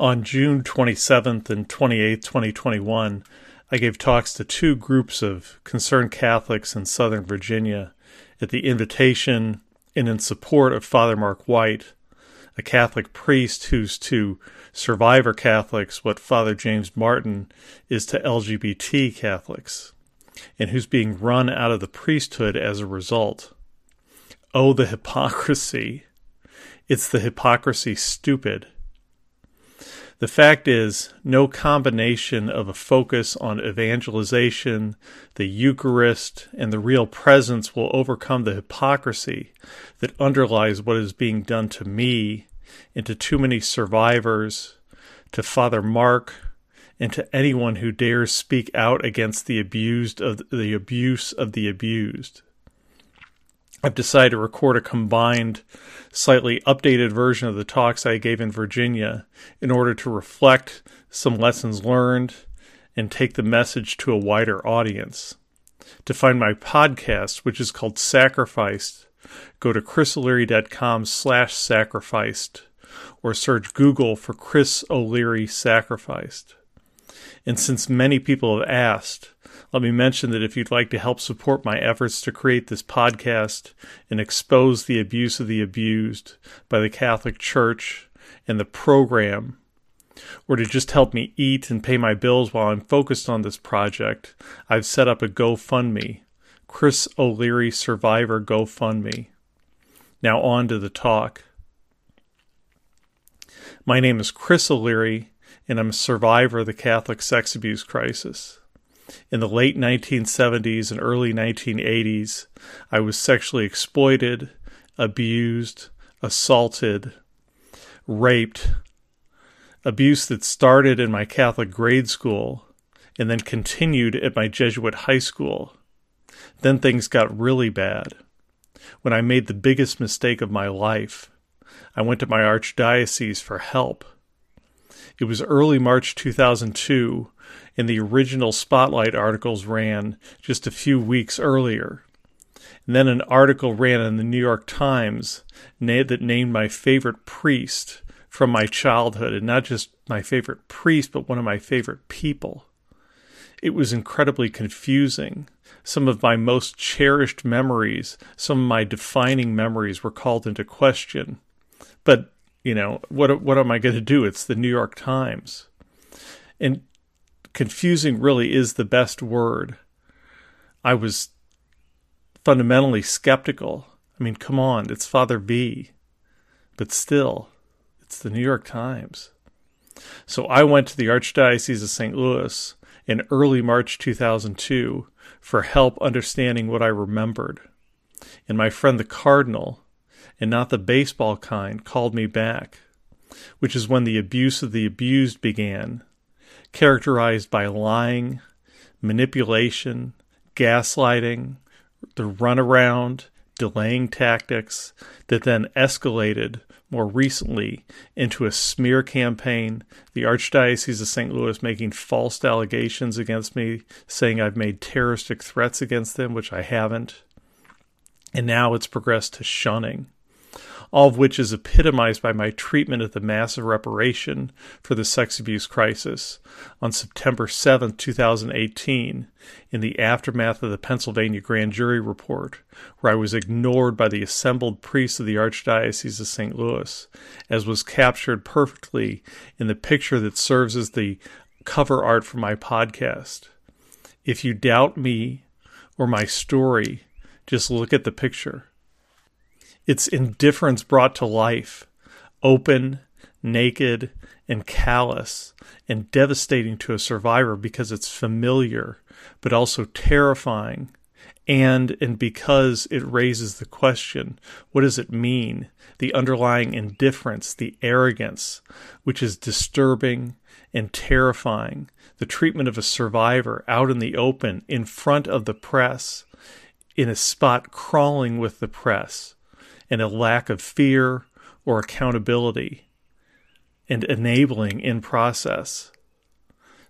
On June 27th and 28th, 2021, I gave talks to two groups of concerned Catholics in Southern Virginia at the invitation and in support of Father Mark White, a Catholic priest who's to survivor Catholics what Father James Martin is to LGBT Catholics, and who's being run out of the priesthood as a result. Oh, the hypocrisy! It's the hypocrisy stupid. The fact is, no combination of a focus on evangelization, the Eucharist, and the real presence will overcome the hypocrisy that underlies what is being done to me and to too many survivors, to Father Mark, and to anyone who dares speak out against the abused of the abuse of the abused. I've decided to record a combined, slightly updated version of the talks I gave in Virginia in order to reflect some lessons learned and take the message to a wider audience. To find my podcast, which is called Sacrificed, go to chrisoleary.com slash sacrificed or search Google for Chris O'Leary Sacrificed. And since many people have asked, let me mention that if you'd like to help support my efforts to create this podcast and expose the abuse of the abused by the Catholic Church and the program, or to just help me eat and pay my bills while I'm focused on this project, I've set up a GoFundMe, Chris O'Leary Survivor GoFundMe. Now on to the talk. My name is Chris O'Leary, and I'm a survivor of the Catholic sex abuse crisis. In the late 1970s and early 1980s, I was sexually exploited, abused, assaulted, raped, abuse that started in my Catholic grade school and then continued at my Jesuit high school. Then things got really bad. When I made the biggest mistake of my life, I went to my archdiocese for help. It was early March 2002 and the original Spotlight articles ran just a few weeks earlier. And then an article ran in the New York Times that named my favorite priest from my childhood, and not just my favorite priest, but one of my favorite people. It was incredibly confusing. Some of my most cherished memories, some of my defining memories were called into question. But, you know, what what am I going to do? It's the New York Times. And confusing really is the best word. I was fundamentally skeptical. I mean, come on, it's Father B. But still, it's the New York Times. So I went to the Archdiocese of St. Louis in early March 2002 for help understanding what I remembered. And my friend the Cardinal, and not the baseball kind, called me back, which is when the abuse of the abused began characterized by lying, manipulation, gaslighting, the runaround, delaying tactics that then escalated more recently into a smear campaign, the Archdiocese of St. Louis making false allegations against me, saying I've made terroristic threats against them, which I haven't. And now it's progressed to shunning all of which is epitomized by my treatment of the Mass of Reparation for the sex abuse crisis on September 7, 2018, in the aftermath of the Pennsylvania grand jury report, where I was ignored by the assembled priests of the Archdiocese of St. Louis, as was captured perfectly in the picture that serves as the cover art for my podcast. If you doubt me or my story, just look at the picture. It's indifference brought to life, open, naked, and callous, and devastating to a survivor because it's familiar, but also terrifying. And, and because it raises the question, what does it mean? The underlying indifference, the arrogance, which is disturbing and terrifying. The treatment of a survivor out in the open, in front of the press, in a spot crawling with the press and a lack of fear or accountability and enabling in process.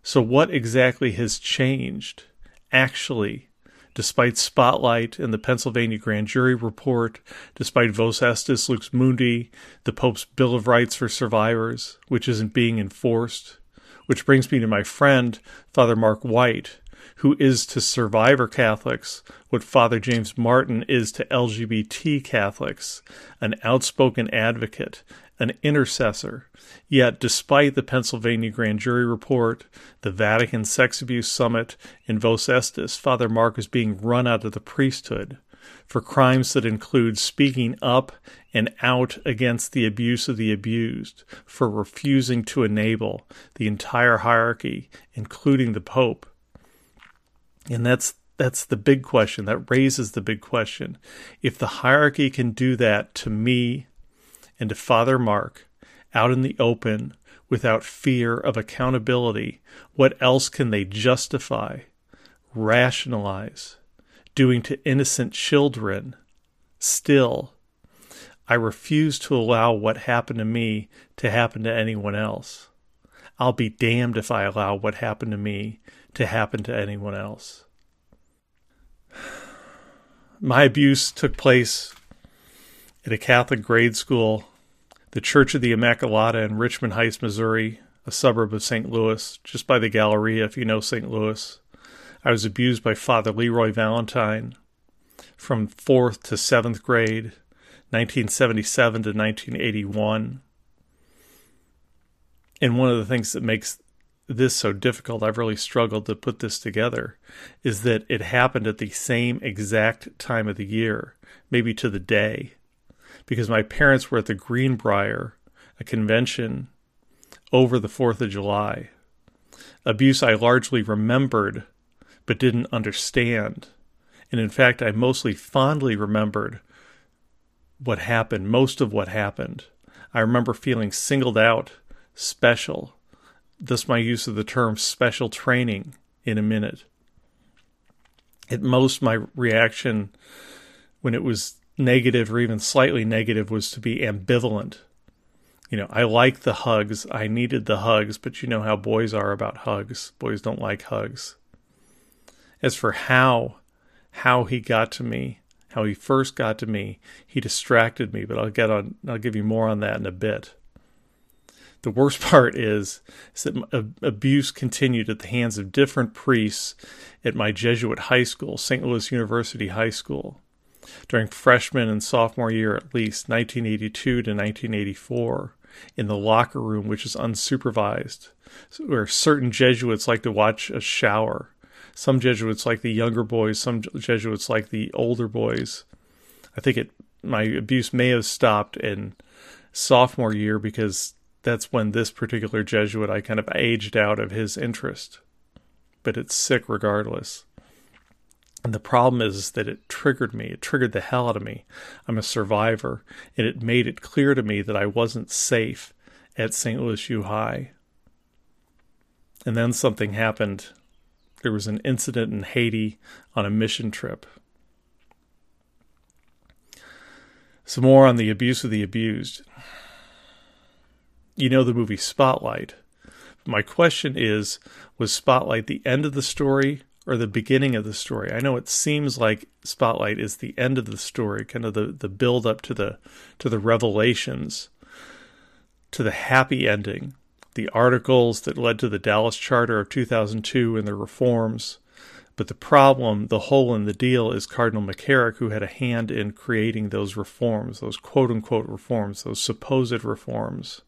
So, what exactly has changed actually despite Spotlight and the Pennsylvania grand jury report, despite Vos Estis Lux Mundi, the Pope's Bill of Rights for Survivors, which isn't being enforced. Which brings me to my friend, Father Mark White, who is to survivor Catholics what Father James Martin is to LGBT Catholics, an outspoken advocate, an intercessor. Yet, despite the Pennsylvania grand jury report, the Vatican sex abuse summit, and Vos Estis, Father Mark is being run out of the priesthood for crimes that include speaking up and out against the abuse of the abused, for refusing to enable the entire hierarchy, including the Pope. And that's that's the big question. That raises the big question. If the hierarchy can do that to me and to Father Mark out in the open without fear of accountability, what else can they justify, rationalize, doing to innocent children? Still, I refuse to allow what happened to me to happen to anyone else. I'll be damned if I allow what happened to me to happen to anyone else. My abuse took place at a Catholic grade school, the Church of the Immaculata in Richmond Heights, Missouri, a suburb of St. Louis, just by the Galleria, if you know St. Louis. I was abused by Father Leroy Valentine from fourth to seventh grade, 1977 to 1981. And one of the things that makes this so difficult, I've really struggled to put this together, is that it happened at the same exact time of the year, maybe to the day, because my parents were at the Greenbrier, a convention over the 4th of July. Abuse I largely remembered but didn't understand. And in fact, I mostly fondly remembered what happened, most of what happened. I remember feeling singled out, special, thus my use of the term special training in a minute. At most, my reaction when it was negative or even slightly negative was to be ambivalent. You know, I like the hugs, I needed the hugs, but you know how boys are about hugs. Boys don't like hugs. As for how, how he got to me, how he first got to me, he distracted me, but I'll get on I'll give you more on that in a bit. The worst part is, is that abuse continued at the hands of different priests at my Jesuit high school, St. Louis University High School, during freshman and sophomore year at least, 1982 to 1984, in the locker room, which is unsupervised, where certain Jesuits like to watch a shower. Some Jesuits like the younger boys, some Jesuits like the older boys. I think it my abuse may have stopped in sophomore year because that's when this particular Jesuit I kind of aged out of his interest. But it's sick regardless. And the problem is that it triggered me. It triggered the hell out of me. I'm a survivor, and it made it clear to me that I wasn't safe at St. Louis U High. And then something happened. There was an incident in Haiti on a mission trip. Some more on the abuse of the abused you know the movie Spotlight. My question is was Spotlight the end of the story or the beginning of the story? I know it seems like Spotlight is the end of the story, kind of the, the build up to the to the revelations, to the happy ending, the articles that led to the Dallas Charter of 2002 and the reforms. But the problem, the hole in the deal, is Cardinal McCarrick, who had a hand in creating those reforms, those quote unquote reforms, those supposed reforms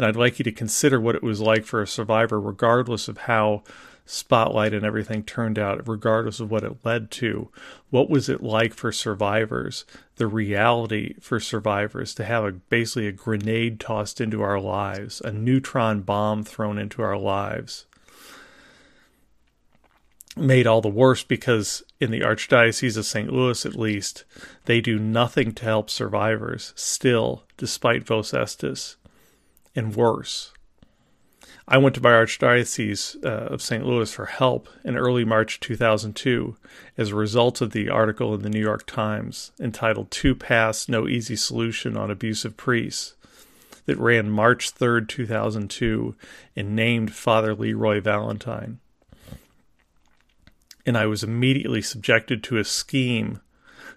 and I'd like you to consider what it was like for a survivor, regardless of how Spotlight and everything turned out, regardless of what it led to. What was it like for survivors? The reality for survivors to have a, basically a grenade tossed into our lives, a neutron bomb thrown into our lives. Made all the worse because in the Archdiocese of St. Louis, at least, they do nothing to help survivors, still, despite Vos Estis and worse. I went to my Archdiocese uh, of St. Louis for help in early March 2002 as a result of the article in the New York Times entitled Two Paths No Easy Solution on Abusive Priests that ran March 3, 2002, and named Father Leroy Valentine. And I was immediately subjected to a scheme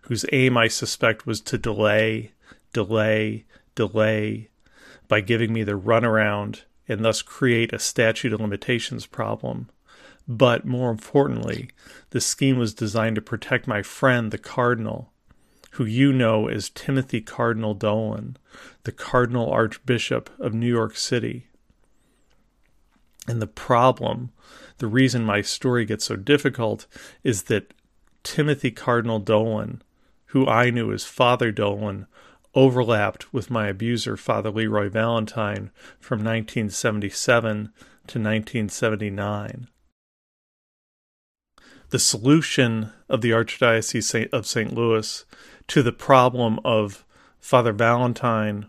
whose aim, I suspect, was to delay, delay, delay by giving me the runaround and thus create a statute of limitations problem. But more importantly, the scheme was designed to protect my friend, the Cardinal, who you know as Timothy Cardinal Dolan, the Cardinal Archbishop of New York City. And the problem, the reason my story gets so difficult, is that Timothy Cardinal Dolan, who I knew as Father Dolan, overlapped with my abuser, Father Leroy Valentine, from 1977 to 1979. The solution of the Archdiocese of St. Louis to the problem of Father Valentine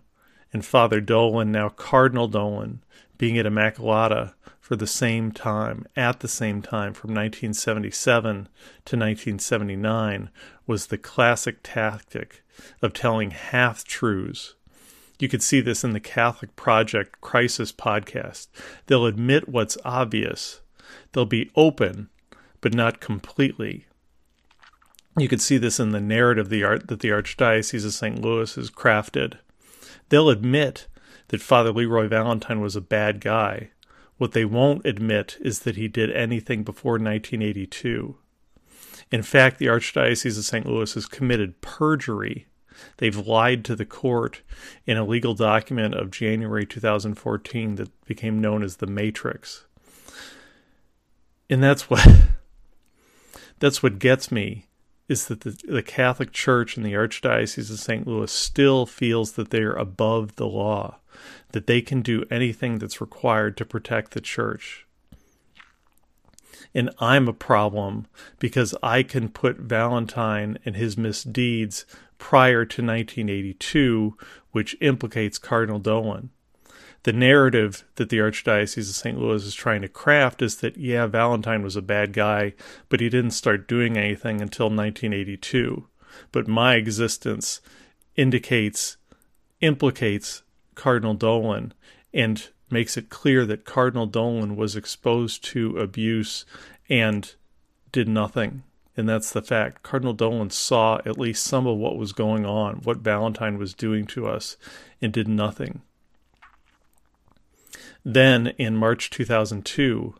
and Father Dolan, now Cardinal Dolan, being at Immaculata for the same time, at the same time, from 1977 to 1979, was the classic tactic of telling half truths. You could see this in the Catholic Project Crisis podcast. They'll admit what's obvious, they'll be open, but not completely. You could see this in the narrative the art that the Archdiocese of St. Louis has crafted. They'll admit that Father Leroy Valentine was a bad guy. What they won't admit is that he did anything before 1982. In fact, the Archdiocese of St. Louis has committed perjury. They've lied to the court in a legal document of January 2014 that became known as the Matrix. And that's what that's what gets me is that the, the Catholic Church and the Archdiocese of St. Louis still feels that they're above the law, that they can do anything that's required to protect the church. And I'm a problem because I can put Valentine and his misdeeds prior to 1982, which implicates Cardinal Dolan the narrative that the Archdiocese of St. Louis is trying to craft is that, yeah, Valentine was a bad guy, but he didn't start doing anything until 1982. But my existence indicates, implicates Cardinal Dolan and makes it clear that Cardinal Dolan was exposed to abuse and did nothing. And that's the fact. Cardinal Dolan saw at least some of what was going on, what Valentine was doing to us, and did nothing. Then in March 2002,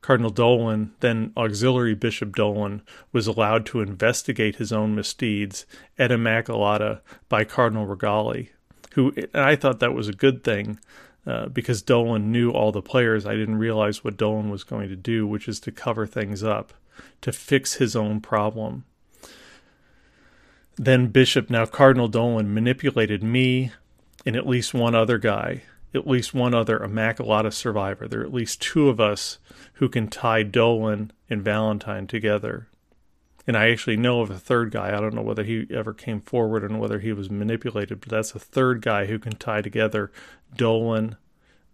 Cardinal Dolan, then Auxiliary Bishop Dolan, was allowed to investigate his own misdeeds at Immaculata by Cardinal Rigali, who I thought that was a good thing uh, because Dolan knew all the players. I didn't realize what Dolan was going to do, which is to cover things up, to fix his own problem. Then Bishop, now Cardinal Dolan, manipulated me and at least one other guy at least one other Immaculata survivor. There are at least two of us who can tie Dolan and Valentine together. And I actually know of a third guy. I don't know whether he ever came forward and whether he was manipulated, but that's a third guy who can tie together Dolan,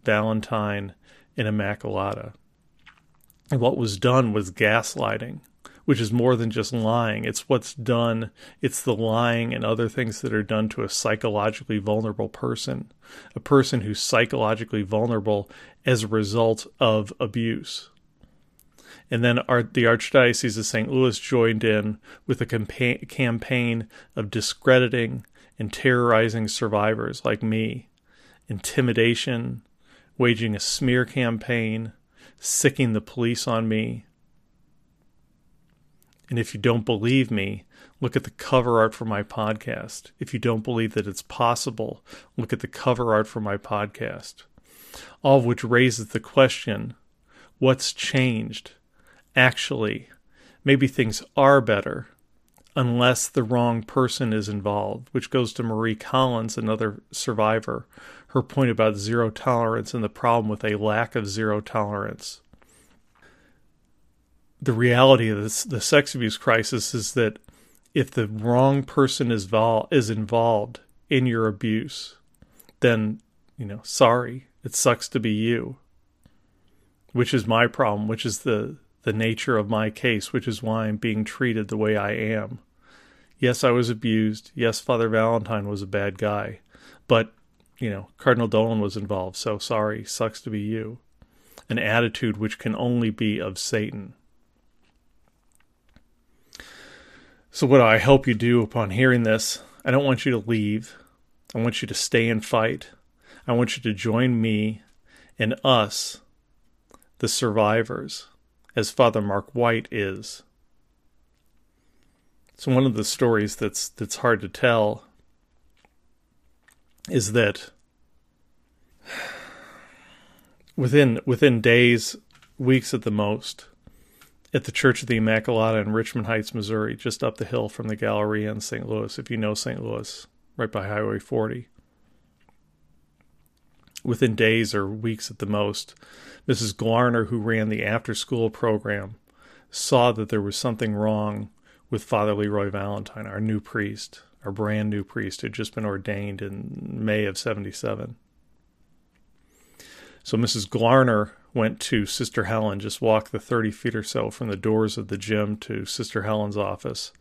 Valentine, and Immaculata. And what was done was gaslighting which is more than just lying. It's what's done, it's the lying and other things that are done to a psychologically vulnerable person, a person who's psychologically vulnerable as a result of abuse. And then our, the Archdiocese of St. Louis joined in with a campa- campaign of discrediting and terrorizing survivors like me, intimidation, waging a smear campaign, sicking the police on me, and if you don't believe me, look at the cover art for my podcast. If you don't believe that it's possible, look at the cover art for my podcast. All of which raises the question what's changed? Actually, maybe things are better unless the wrong person is involved, which goes to Marie Collins, another survivor, her point about zero tolerance and the problem with a lack of zero tolerance the reality of this, the sex abuse crisis is that if the wrong person is vol- is involved in your abuse, then you know, sorry, it sucks to be you. Which is my problem, which is the the nature of my case, which is why I'm being treated the way I am. Yes, I was abused. Yes, Father Valentine was a bad guy. But, you know, Cardinal Dolan was involved, so sorry, sucks to be you. An attitude which can only be of Satan. So, what I hope you do upon hearing this, I don't want you to leave. I want you to stay and fight. I want you to join me and us, the survivors, as Father Mark White is. So one of the stories that's that's hard to tell is that within within days, weeks at the most, at the Church of the Immaculata in Richmond Heights, Missouri, just up the hill from the Galleria in St. Louis, if you know St. Louis, right by Highway 40. Within days or weeks at the most, Mrs. Glarner, who ran the after school program, saw that there was something wrong with Father Leroy Valentine, our new priest, our brand new priest, who had just been ordained in May of 77. So Mrs. Glarner went to Sister Helen, just walked the 30 feet or so from the doors of the gym to Sister Helen's office,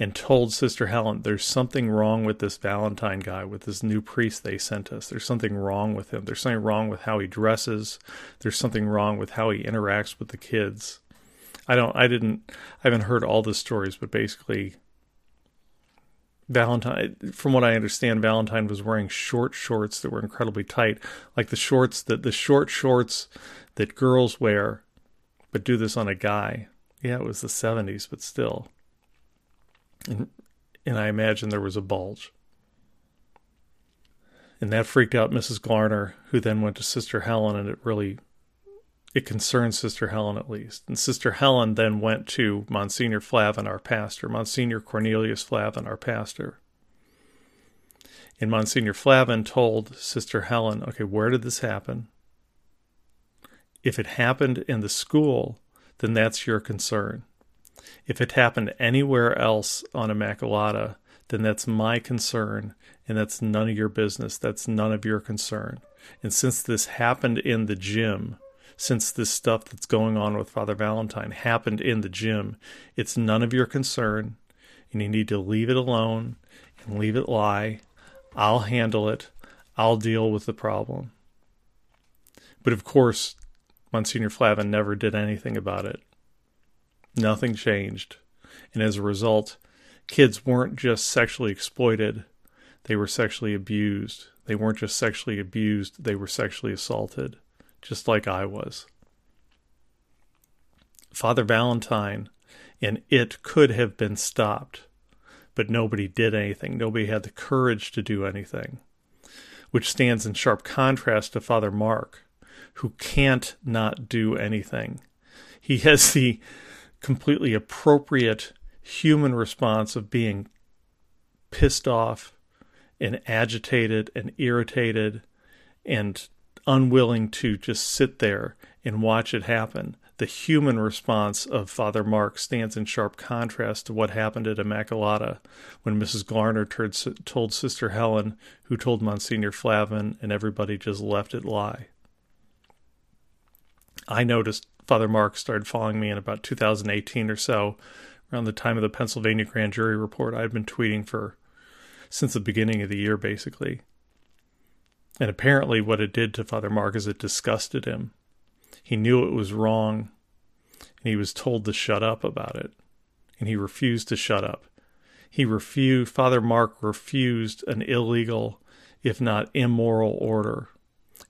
and told Sister Helen, There's something wrong with this Valentine guy, with this new priest they sent us. There's something wrong with him. There's something wrong with how he dresses. There's something wrong with how he interacts with the kids. I don't I didn't I haven't heard all the stories, but basically Valentine from what I understand, Valentine was wearing short shorts that were incredibly tight, like the shorts that the short shorts that girls wear, but do this on a guy. Yeah, it was the seventies, but still. And and I imagine there was a bulge. And that freaked out Mrs. Glarner, who then went to Sister Helen, and it really it concerned Sister Helen at least. And Sister Helen then went to Monsignor Flavin, our pastor, Monsignor Cornelius Flavin, our pastor. And Monsignor Flavin told Sister Helen, okay, where did this happen? If it happened in the school, then that's your concern. If it happened anywhere else on Immaculata, then that's my concern, and that's none of your business. That's none of your concern. And since this happened in the gym, since this stuff that's going on with Father Valentine happened in the gym. It's none of your concern, and you need to leave it alone and leave it lie. I'll handle it. I'll deal with the problem. But of course, Monsignor Flavin never did anything about it. Nothing changed. And as a result, kids weren't just sexually exploited, they were sexually abused. They weren't just sexually abused, they were sexually assaulted just like I was. Father Valentine and it could have been stopped, but nobody did anything. Nobody had the courage to do anything, which stands in sharp contrast to Father Mark, who can't not do anything. He has the completely appropriate human response of being pissed off and agitated and irritated and unwilling to just sit there and watch it happen. The human response of Father Mark stands in sharp contrast to what happened at Immaculata when Mrs. Glarner told Sister Helen, who told Monsignor Flavin, and everybody just left it lie. I noticed Father Mark started following me in about 2018 or so, around the time of the Pennsylvania grand jury report. I had been tweeting for since the beginning of the year, basically. And apparently, what it did to Father Mark is it disgusted him. He knew it was wrong, and he was told to shut up about it. And he refused to shut up. He refused, Father Mark refused an illegal, if not immoral, order,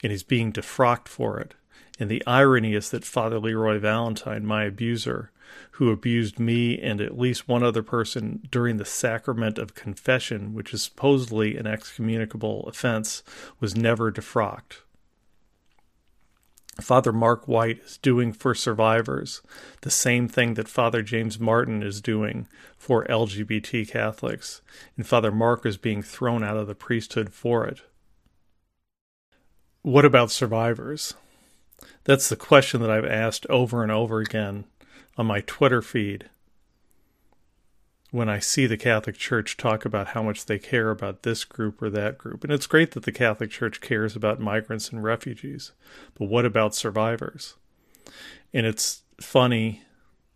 and he's being defrocked for it. And the irony is that Father Leroy Valentine, my abuser, who abused me and at least one other person during the sacrament of confession, which is supposedly an excommunicable offense, was never defrocked. Father Mark White is doing for survivors the same thing that Father James Martin is doing for LGBT Catholics, and Father Mark is being thrown out of the priesthood for it. What about survivors? That's the question that I've asked over and over again on my Twitter feed when I see the Catholic Church talk about how much they care about this group or that group. And it's great that the Catholic Church cares about migrants and refugees, but what about survivors? And it's funny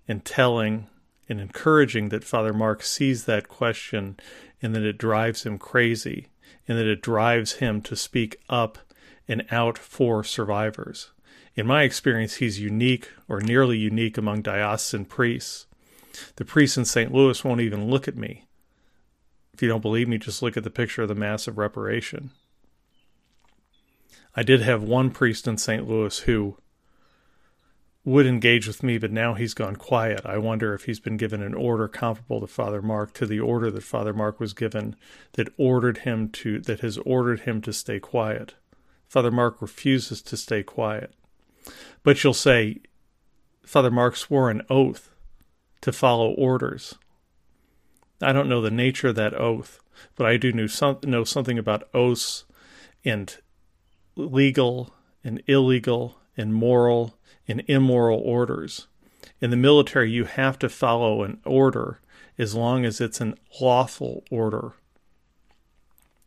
and telling and encouraging that Father Mark sees that question and that it drives him crazy and that it drives him to speak up and out for survivors. In my experience, he's unique or nearly unique among diocesan priests The priests in St. Louis won't even look at me. If you don't believe me, just look at the picture of the Mass of Reparation. I did have one priest in St. Louis who would engage with me, but now he's gone quiet. I wonder if he's been given an order comparable to Father Mark, to the order that Father Mark was given, that ordered him to that has ordered him to stay quiet. Father Mark refuses to stay quiet. But you'll say, Father Mark swore an oath to follow orders. I don't know the nature of that oath, but I do know, some, know something about oaths and legal and illegal and moral and immoral orders. In the military, you have to follow an order as long as it's an lawful order.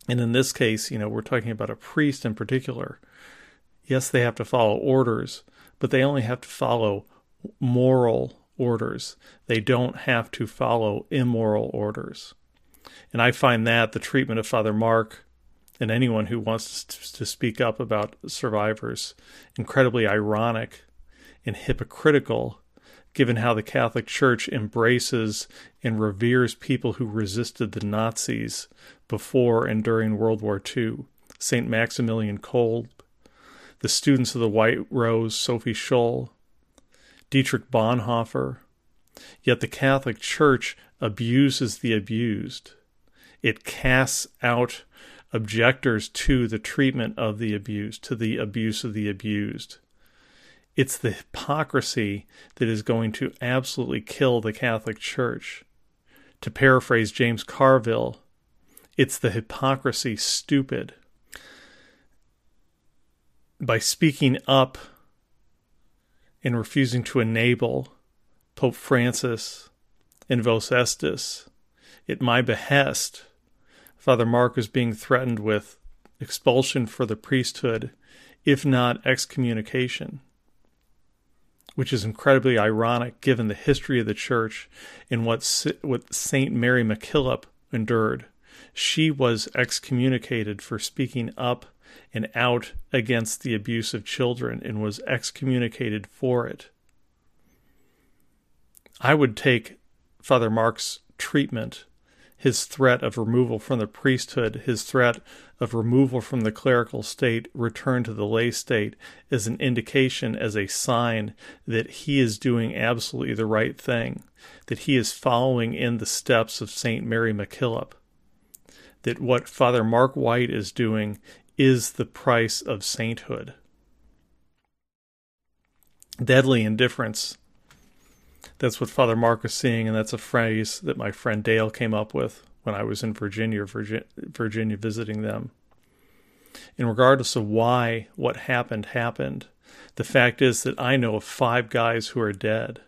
And in this case, you know, we're talking about a priest in particular. Yes, they have to follow orders, but they only have to follow moral orders. They don't have to follow immoral orders. And I find that the treatment of Father Mark and anyone who wants to speak up about survivors incredibly ironic and hypocritical given how the Catholic Church embraces and reveres people who resisted the Nazis before and during World War II. St. Maximilian Kolbe, the students of the White Rose, Sophie Scholl, Dietrich Bonhoeffer. Yet the Catholic Church abuses the abused. It casts out objectors to the treatment of the abused, to the abuse of the abused. It's the hypocrisy that is going to absolutely kill the Catholic Church. To paraphrase James Carville, it's the hypocrisy stupid. By speaking up and refusing to enable Pope Francis and Vos Estis at my behest, Father Mark is being threatened with expulsion for the priesthood, if not excommunication which is incredibly ironic given the history of the church and what what Saint Mary MacKillop endured. She was excommunicated for speaking up and out against the abuse of children and was excommunicated for it. I would take Father Mark's treatment his threat of removal from the priesthood, his threat of removal from the clerical state, return to the lay state, as an indication, as a sign that he is doing absolutely the right thing, that he is following in the steps of St. Mary MacKillop, that what Father Mark White is doing is the price of sainthood. Deadly indifference that's what Father Mark was seeing, and that's a phrase that my friend Dale came up with when I was in Virginia, Virginia visiting them. And regardless of why what happened happened, the fact is that I know of five guys who are dead,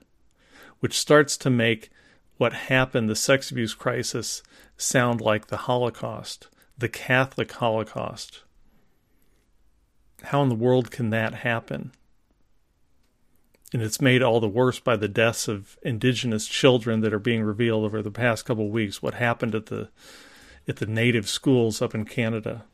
which starts to make what happened, the sex abuse crisis, sound like the Holocaust, the Catholic Holocaust. How in the world can that happen? and it's made all the worse by the deaths of indigenous children that are being revealed over the past couple of weeks what happened at the at the native schools up in Canada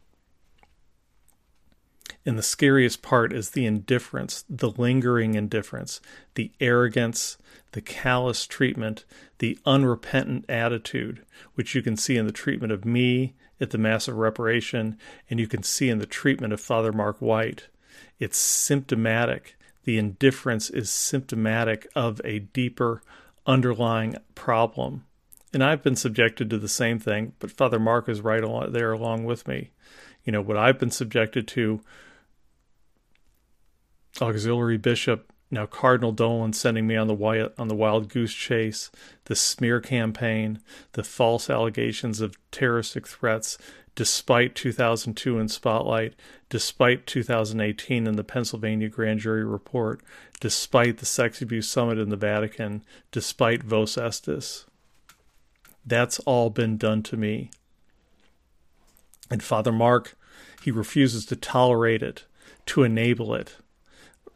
and the scariest part is the indifference the lingering indifference the arrogance the callous treatment the unrepentant attitude which you can see in the treatment of me at the Mass of Reparation and you can see in the treatment of Father Mark White it's symptomatic the indifference is symptomatic of a deeper underlying problem. And I've been subjected to the same thing, but Father Mark is right there along with me. You know, what I've been subjected to, auxiliary bishop, now Cardinal Dolan sending me on the wild, on the wild goose chase, the smear campaign, the false allegations of terroristic threats, despite 2002 in Spotlight, despite 2018 in the Pennsylvania grand jury report, despite the sex abuse summit in the Vatican, despite Vos Estis. That's all been done to me. And Father Mark, he refuses to tolerate it, to enable it.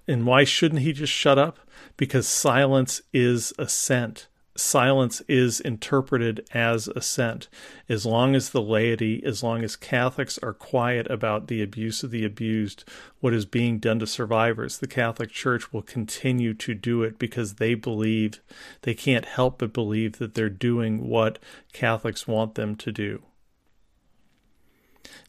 And why shouldn't he just shut up? Because silence is assent. silence is interpreted as assent. As long as the laity, as long as Catholics are quiet about the abuse of the abused, what is being done to survivors, the Catholic Church will continue to do it because they believe, they can't help but believe that they're doing what Catholics want them to do.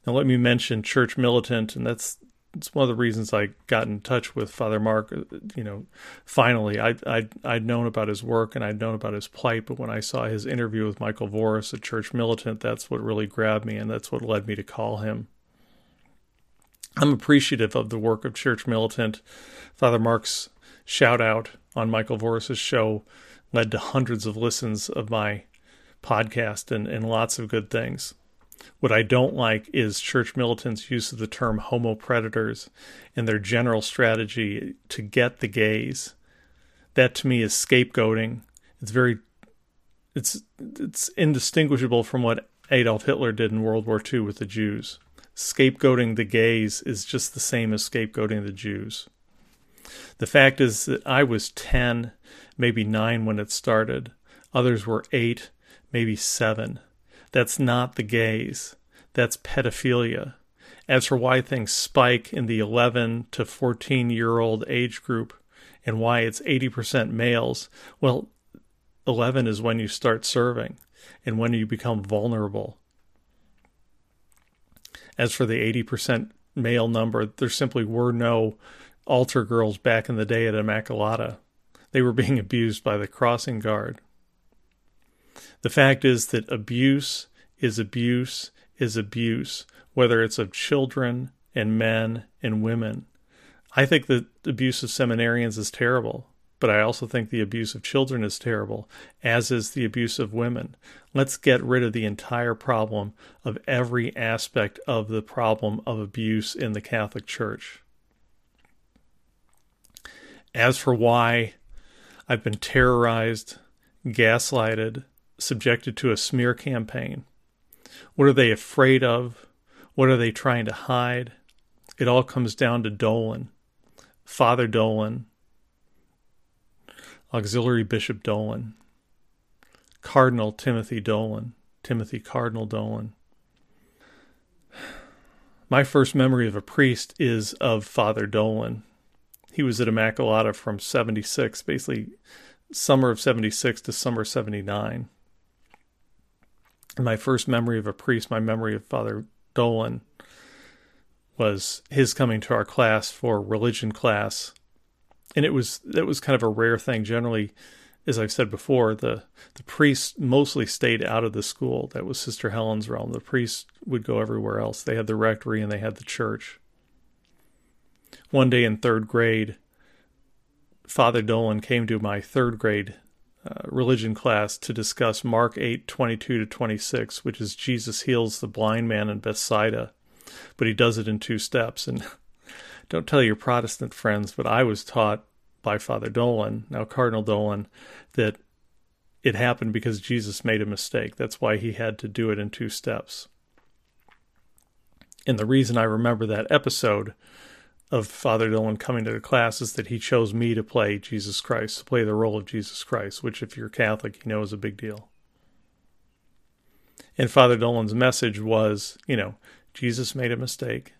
Now, let me mention Church Militant, and that's it's one of the reasons I got in touch with Father Mark. Uh, you know, finally, I I I'd known about his work and I'd known about his plight, but when I saw his interview with Michael Voris at Church Militant, that's what really grabbed me, and that's what led me to call him. I'm appreciative of the work of Church Militant. Father Mark's shout out on Michael Voris's show led to hundreds of listens of my podcast and, and lots of good things. What I don't like is church militants' use of the term homo predators and their general strategy to get the gays. That to me is scapegoating. It's very it's it's indistinguishable from what Adolf Hitler did in World War II with the Jews. Scapegoating the gays is just the same as scapegoating the Jews. The fact is that I was 10, maybe 9 when it started. Others were 8, maybe 7. That's not the gays. That's pedophilia. As for why things spike in the 11 to 14 year old age group and why it's 80% males, well, 11 is when you start serving and when you become vulnerable. As for the 80% male number, there simply were no altar girls back in the day at Immaculata. They were being abused by the crossing guard. The fact is that abuse is abuse is abuse, whether it's of children and men and women. I think that the abuse of seminarians is terrible, but I also think the abuse of children is terrible, as is the abuse of women. Let's get rid of the entire problem of every aspect of the problem of abuse in the Catholic Church. As for why I've been terrorized, gaslighted, subjected to a smear campaign. What are they afraid of? What are they trying to hide? It all comes down to Dolan, Father Dolan, Auxiliary Bishop Dolan, Cardinal Timothy Dolan, Timothy Cardinal Dolan. My first memory of a priest is of Father Dolan. He was at Immaculata from 76, basically summer of 76 to summer 79 my first memory of a priest, my memory of Father Dolan, was his coming to our class for religion class, and it was that was kind of a rare thing. Generally, as I've said before, the the priests mostly stayed out of the school. That was Sister Helen's realm. The priests would go everywhere else. They had the rectory and they had the church. One day in third grade, Father Dolan came to my third grade uh, religion class to discuss Mark 8 22 to 26, which is Jesus heals the blind man in Bethsaida, but he does it in two steps. And don't tell your Protestant friends, but I was taught by Father Dolan, now Cardinal Dolan, that it happened because Jesus made a mistake. That's why he had to do it in two steps. And the reason I remember that episode of Father Dolan coming to the class is that he chose me to play Jesus Christ, to play the role of Jesus Christ, which, if you're Catholic, you know is a big deal. And Father Dolan's message was, you know, Jesus made a mistake.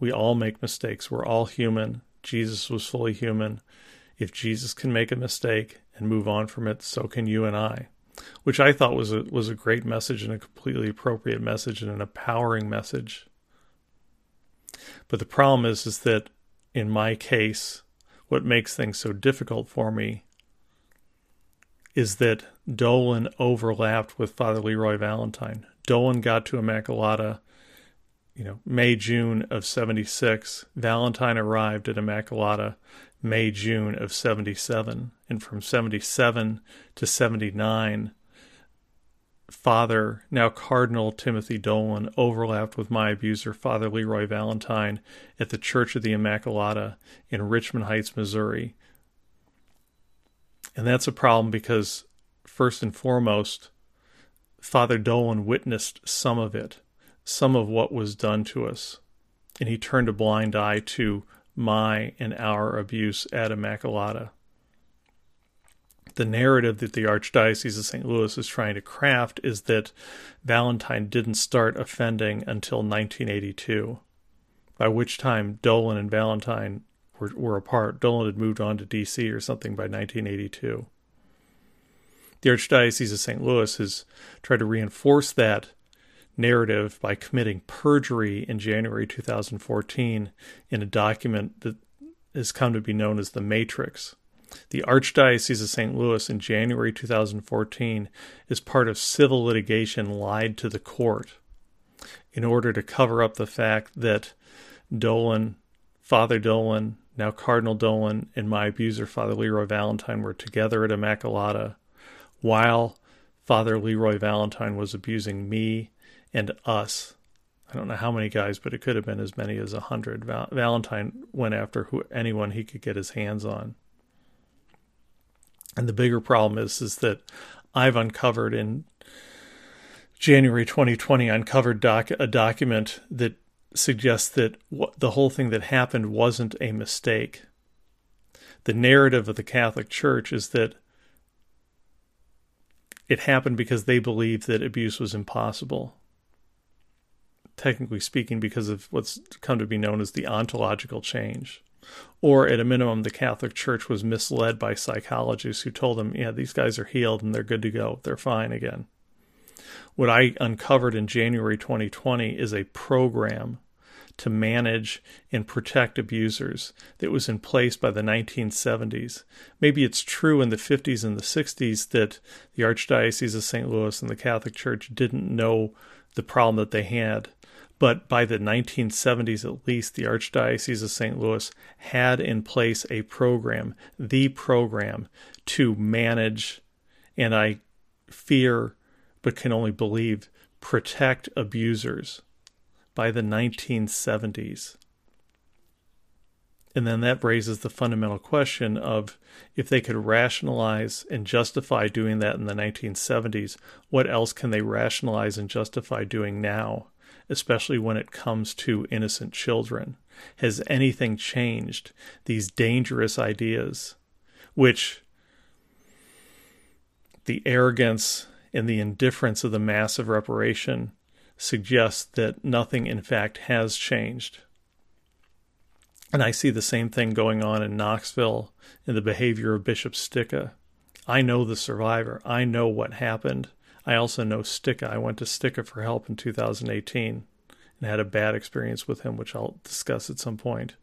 We all make mistakes. We're all human. Jesus was fully human. If Jesus can make a mistake and move on from it, so can you and I. Which I thought was a was a great message and a completely appropriate message and an empowering message. But the problem is, is that in my case, what makes things so difficult for me is that Dolan overlapped with Father Leroy Valentine. Dolan got to Immaculata, you know, May, June of 76. Valentine arrived at Immaculata May, June of 77. And from 77 to 79, Father, now Cardinal Timothy Dolan, overlapped with my abuser, Father Leroy Valentine, at the Church of the Immaculata in Richmond Heights, Missouri. And that's a problem because, first and foremost, Father Dolan witnessed some of it, some of what was done to us. And he turned a blind eye to my and our abuse at Immaculata. The narrative that the Archdiocese of St. Louis is trying to craft is that Valentine didn't start offending until 1982, by which time Dolan and Valentine were, were apart. Dolan had moved on to D.C. or something by 1982. The Archdiocese of St. Louis has tried to reinforce that narrative by committing perjury in January 2014 in a document that has come to be known as the Matrix the Archdiocese of St. Louis in January 2014, as part of civil litigation, lied to the court in order to cover up the fact that Dolan, Father Dolan, now Cardinal Dolan, and my abuser, Father Leroy Valentine, were together at Immaculata while Father Leroy Valentine was abusing me and us. I don't know how many guys, but it could have been as many as a hundred. Val- Valentine went after who, anyone he could get his hands on. And the bigger problem is is that I've uncovered in January 2020 uncovered doc, a document that suggests that the whole thing that happened wasn't a mistake. The narrative of the Catholic Church is that it happened because they believed that abuse was impossible. Technically speaking, because of what's come to be known as the ontological change or at a minimum, the Catholic Church was misled by psychologists who told them, yeah, these guys are healed and they're good to go. They're fine again. What I uncovered in January 2020 is a program to manage and protect abusers that was in place by the 1970s. Maybe it's true in the 50s and the 60s that the Archdiocese of St. Louis and the Catholic Church didn't know the problem that they had but by the 1970s at least, the Archdiocese of St. Louis had in place a program, the program to manage, and I fear but can only believe, protect abusers by the 1970s. And then that raises the fundamental question of if they could rationalize and justify doing that in the 1970s, what else can they rationalize and justify doing now? Especially when it comes to innocent children? Has anything changed? These dangerous ideas, which the arrogance and the indifference of the mass of reparation suggest that nothing, in fact, has changed. And I see the same thing going on in Knoxville in the behavior of Bishop Stika. I know the survivor. I know what happened. I also know Stika. I went to Stika for help in 2018 and had a bad experience with him, which I'll discuss at some point.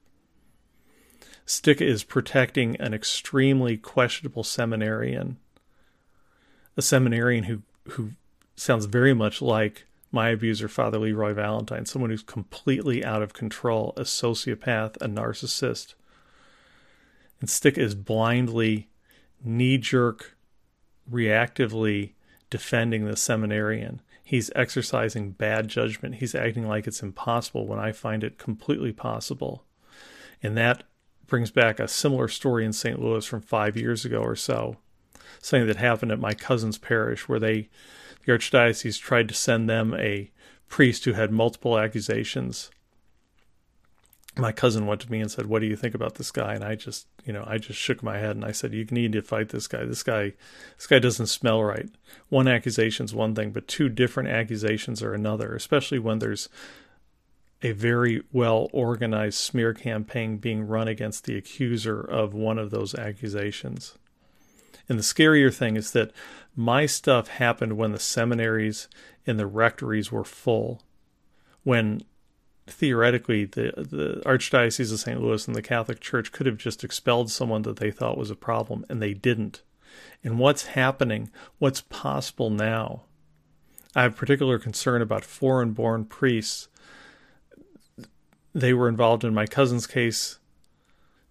Stika is protecting an extremely questionable seminarian, a seminarian who, who sounds very much like my abuser, Father Leroy Valentine, someone who's completely out of control, a sociopath, a narcissist. And Stika is blindly, knee jerk, reactively defending the seminarian. He's exercising bad judgment. He's acting like it's impossible when I find it completely possible. And that brings back a similar story in St. Louis from five years ago or so. Something that happened at my cousin's parish where they, the archdiocese tried to send them a priest who had multiple accusations my cousin went to me and said, "What do you think about this guy?" And I just, you know, I just shook my head and I said, "You need to fight this guy. This guy, this guy doesn't smell right. One accusation's one thing, but two different accusations are another. Especially when there's a very well organized smear campaign being run against the accuser of one of those accusations." And the scarier thing is that my stuff happened when the seminaries and the rectories were full. When theoretically the the archdiocese of St. Louis and the Catholic Church could have just expelled someone that they thought was a problem and they didn't. And what's happening, what's possible now? I have particular concern about foreign born priests. They were involved in my cousin's case.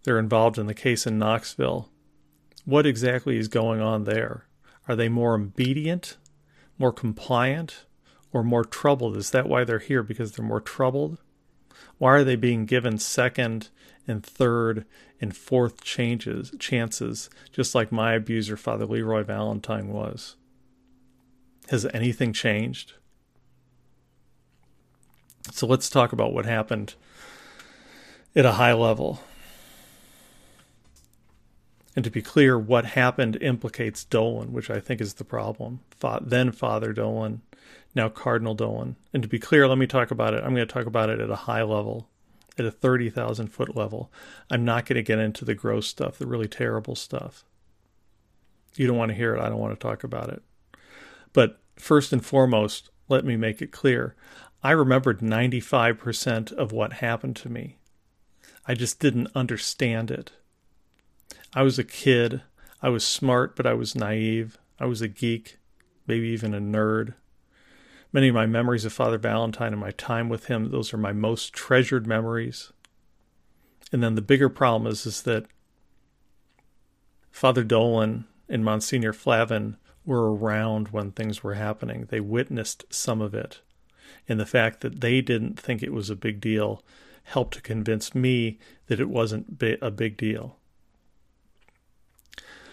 They're involved in the case in Knoxville. What exactly is going on there? Are they more obedient, more compliant, or more troubled? Is that why they're here? Because they're more troubled? Why are they being given second and third and fourth changes chances, just like my abuser, Father Leroy Valentine, was? Has anything changed? So let's talk about what happened at a high level. And to be clear, what happened implicates Dolan, which I think is the problem. Then Father Dolan, now Cardinal Dolan. And to be clear, let me talk about it. I'm going to talk about it at a high level, at a 30,000 foot level. I'm not going to get into the gross stuff, the really terrible stuff. You don't want to hear it. I don't want to talk about it. But first and foremost, let me make it clear. I remembered 95% of what happened to me. I just didn't understand it. I was a kid. I was smart, but I was naive. I was a geek, maybe even a nerd. Many of my memories of Father Valentine and my time with him, those are my most treasured memories. And then the bigger problem is, is that Father Dolan and Monsignor Flavin were around when things were happening. They witnessed some of it. And the fact that they didn't think it was a big deal helped to convince me that it wasn't a big deal.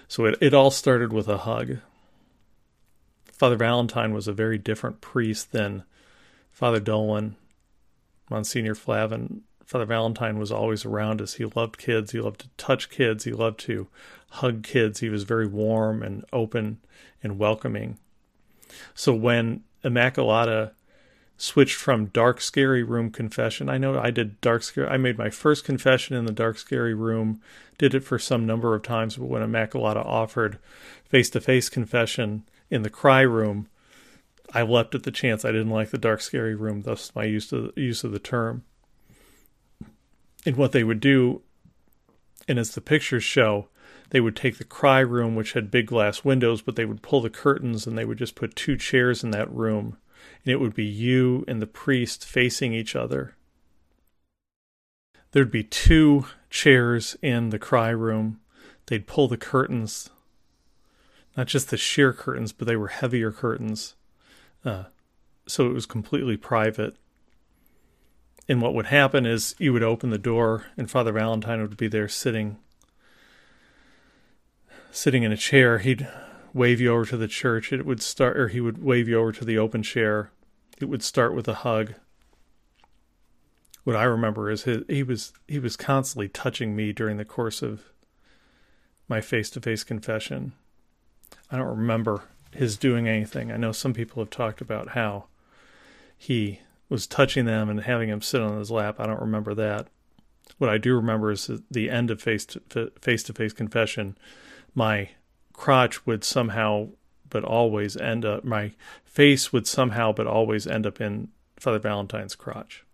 So it, it all started with a hug. Father Valentine was a very different priest than Father Dolan, Monsignor Flavin. Father Valentine was always around us. He loved kids. He loved to touch kids. He loved to hug kids. He was very warm and open and welcoming. So when Immaculata switched from dark scary room confession. I know I did dark scary. I made my first confession in the dark scary room. Did it for some number of times, but when Immaculata offered face to face confession in the cry room, I leapt at the chance. I didn't like the dark scary room. Thus my use of use of the term. And what they would do, and as the pictures show, they would take the cry room, which had big glass windows, but they would pull the curtains and they would just put two chairs in that room and it would be you and the priest facing each other. There'd be two chairs in the cry room. They'd pull the curtains, not just the sheer curtains, but they were heavier curtains. Uh, so it was completely private. And what would happen is you would open the door, and Father Valentine would be there sitting, sitting in a chair. He'd wave you over to the church. It would start, or he would wave you over to the open chair. It would start with a hug. What I remember is his, he was he was constantly touching me during the course of my face-to-face confession. I don't remember his doing anything. I know some people have talked about how he was touching them and having him sit on his lap. I don't remember that. What I do remember is the end of face to face to face confession. My crotch would somehow but always end up my face would somehow but always end up in Father Valentine's crotch.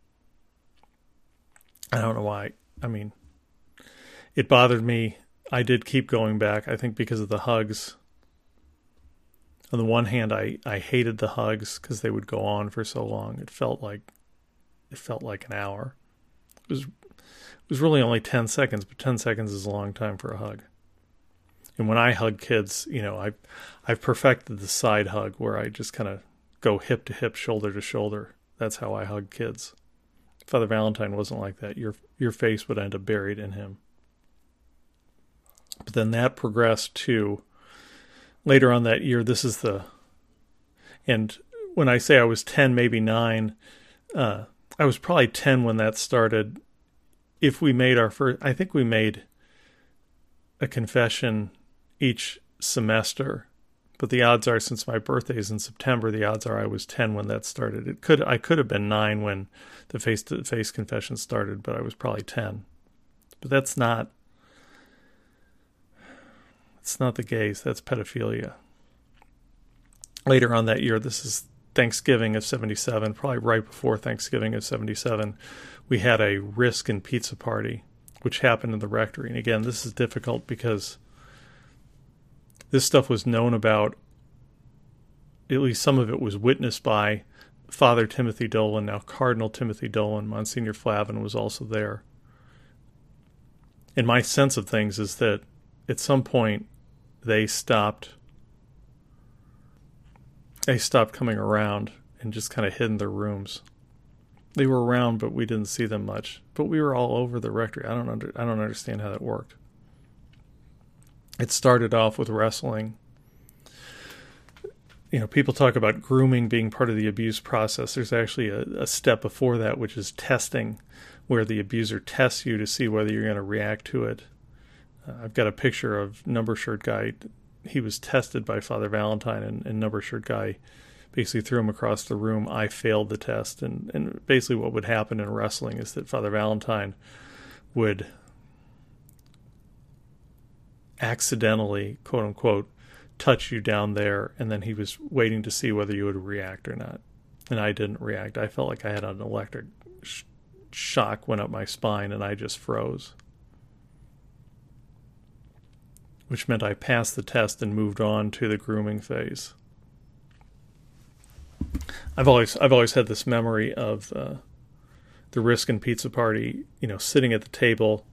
I don't know why. I mean, it bothered me. I did keep going back, I think because of the hugs. On the one hand, I, I hated the hugs because they would go on for so long. It felt like it felt like an hour. It was it was really only 10 seconds, but 10 seconds is a long time for a hug. And when I hug kids, you know, I've I've perfected the side hug where I just kind of go hip to hip, shoulder to shoulder. That's how I hug kids. Father Valentine wasn't like that. Your your face would end up buried in him. But then that progressed to later on that year. This is the and when I say I was ten, maybe nine, uh, I was probably ten when that started. If we made our first, I think we made a confession each semester. But the odds are, since my birthday is in September, the odds are I was ten when that started. It could I could have been nine when the face to face confession started, but I was probably ten. But that's not. It's not the gays. That's pedophilia. Later on that year, this is Thanksgiving of 77, probably right before Thanksgiving of 77, we had a risk and pizza party, which happened in the rectory. And again, this is difficult because this stuff was known about, at least some of it was witnessed by Father Timothy Dolan, now Cardinal Timothy Dolan. Monsignor Flavin was also there. And my sense of things is that at some point they stopped they stopped coming around and just kind of hid in their rooms. They were around, but we didn't see them much. But we were all over the rectory. I don't under, I don't understand how that worked. It started off with wrestling. You know, people talk about grooming being part of the abuse process. There's actually a, a step before that, which is testing, where the abuser tests you to see whether you're going to react to it. Uh, I've got a picture of number shirt guy. He was tested by Father Valentine, and, and number shirt guy basically threw him across the room. I failed the test, and and basically what would happen in wrestling is that Father Valentine would accidentally, quote unquote, touch you down there, and then he was waiting to see whether you would react or not. And I didn't react. I felt like I had an electric sh- shock went up my spine, and I just froze. Which meant I passed the test and moved on to the grooming phase. I've always I've always had this memory of uh, the and Pizza Party, you know, sitting at the table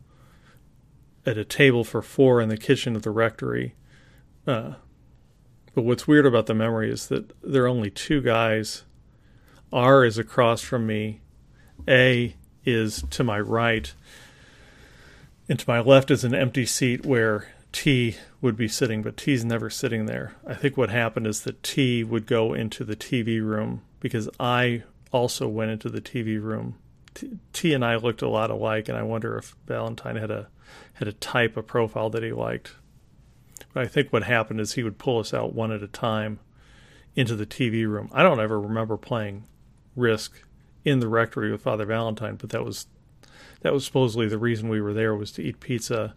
at a table for four in the kitchen of the rectory. Uh, but what's weird about the memory is that there are only two guys. R is across from me. A is to my right. And to my left is an empty seat where T would be sitting, but T's never sitting there. I think what happened is that T would go into the TV room because I also went into the TV room. T, T and I looked a lot alike, and I wonder if Valentine had a had a type, of profile that he liked. But I think what happened is he would pull us out one at a time into the TV room. I don't ever remember playing Risk in the rectory with Father Valentine, but that was that was supposedly the reason we were there was to eat pizza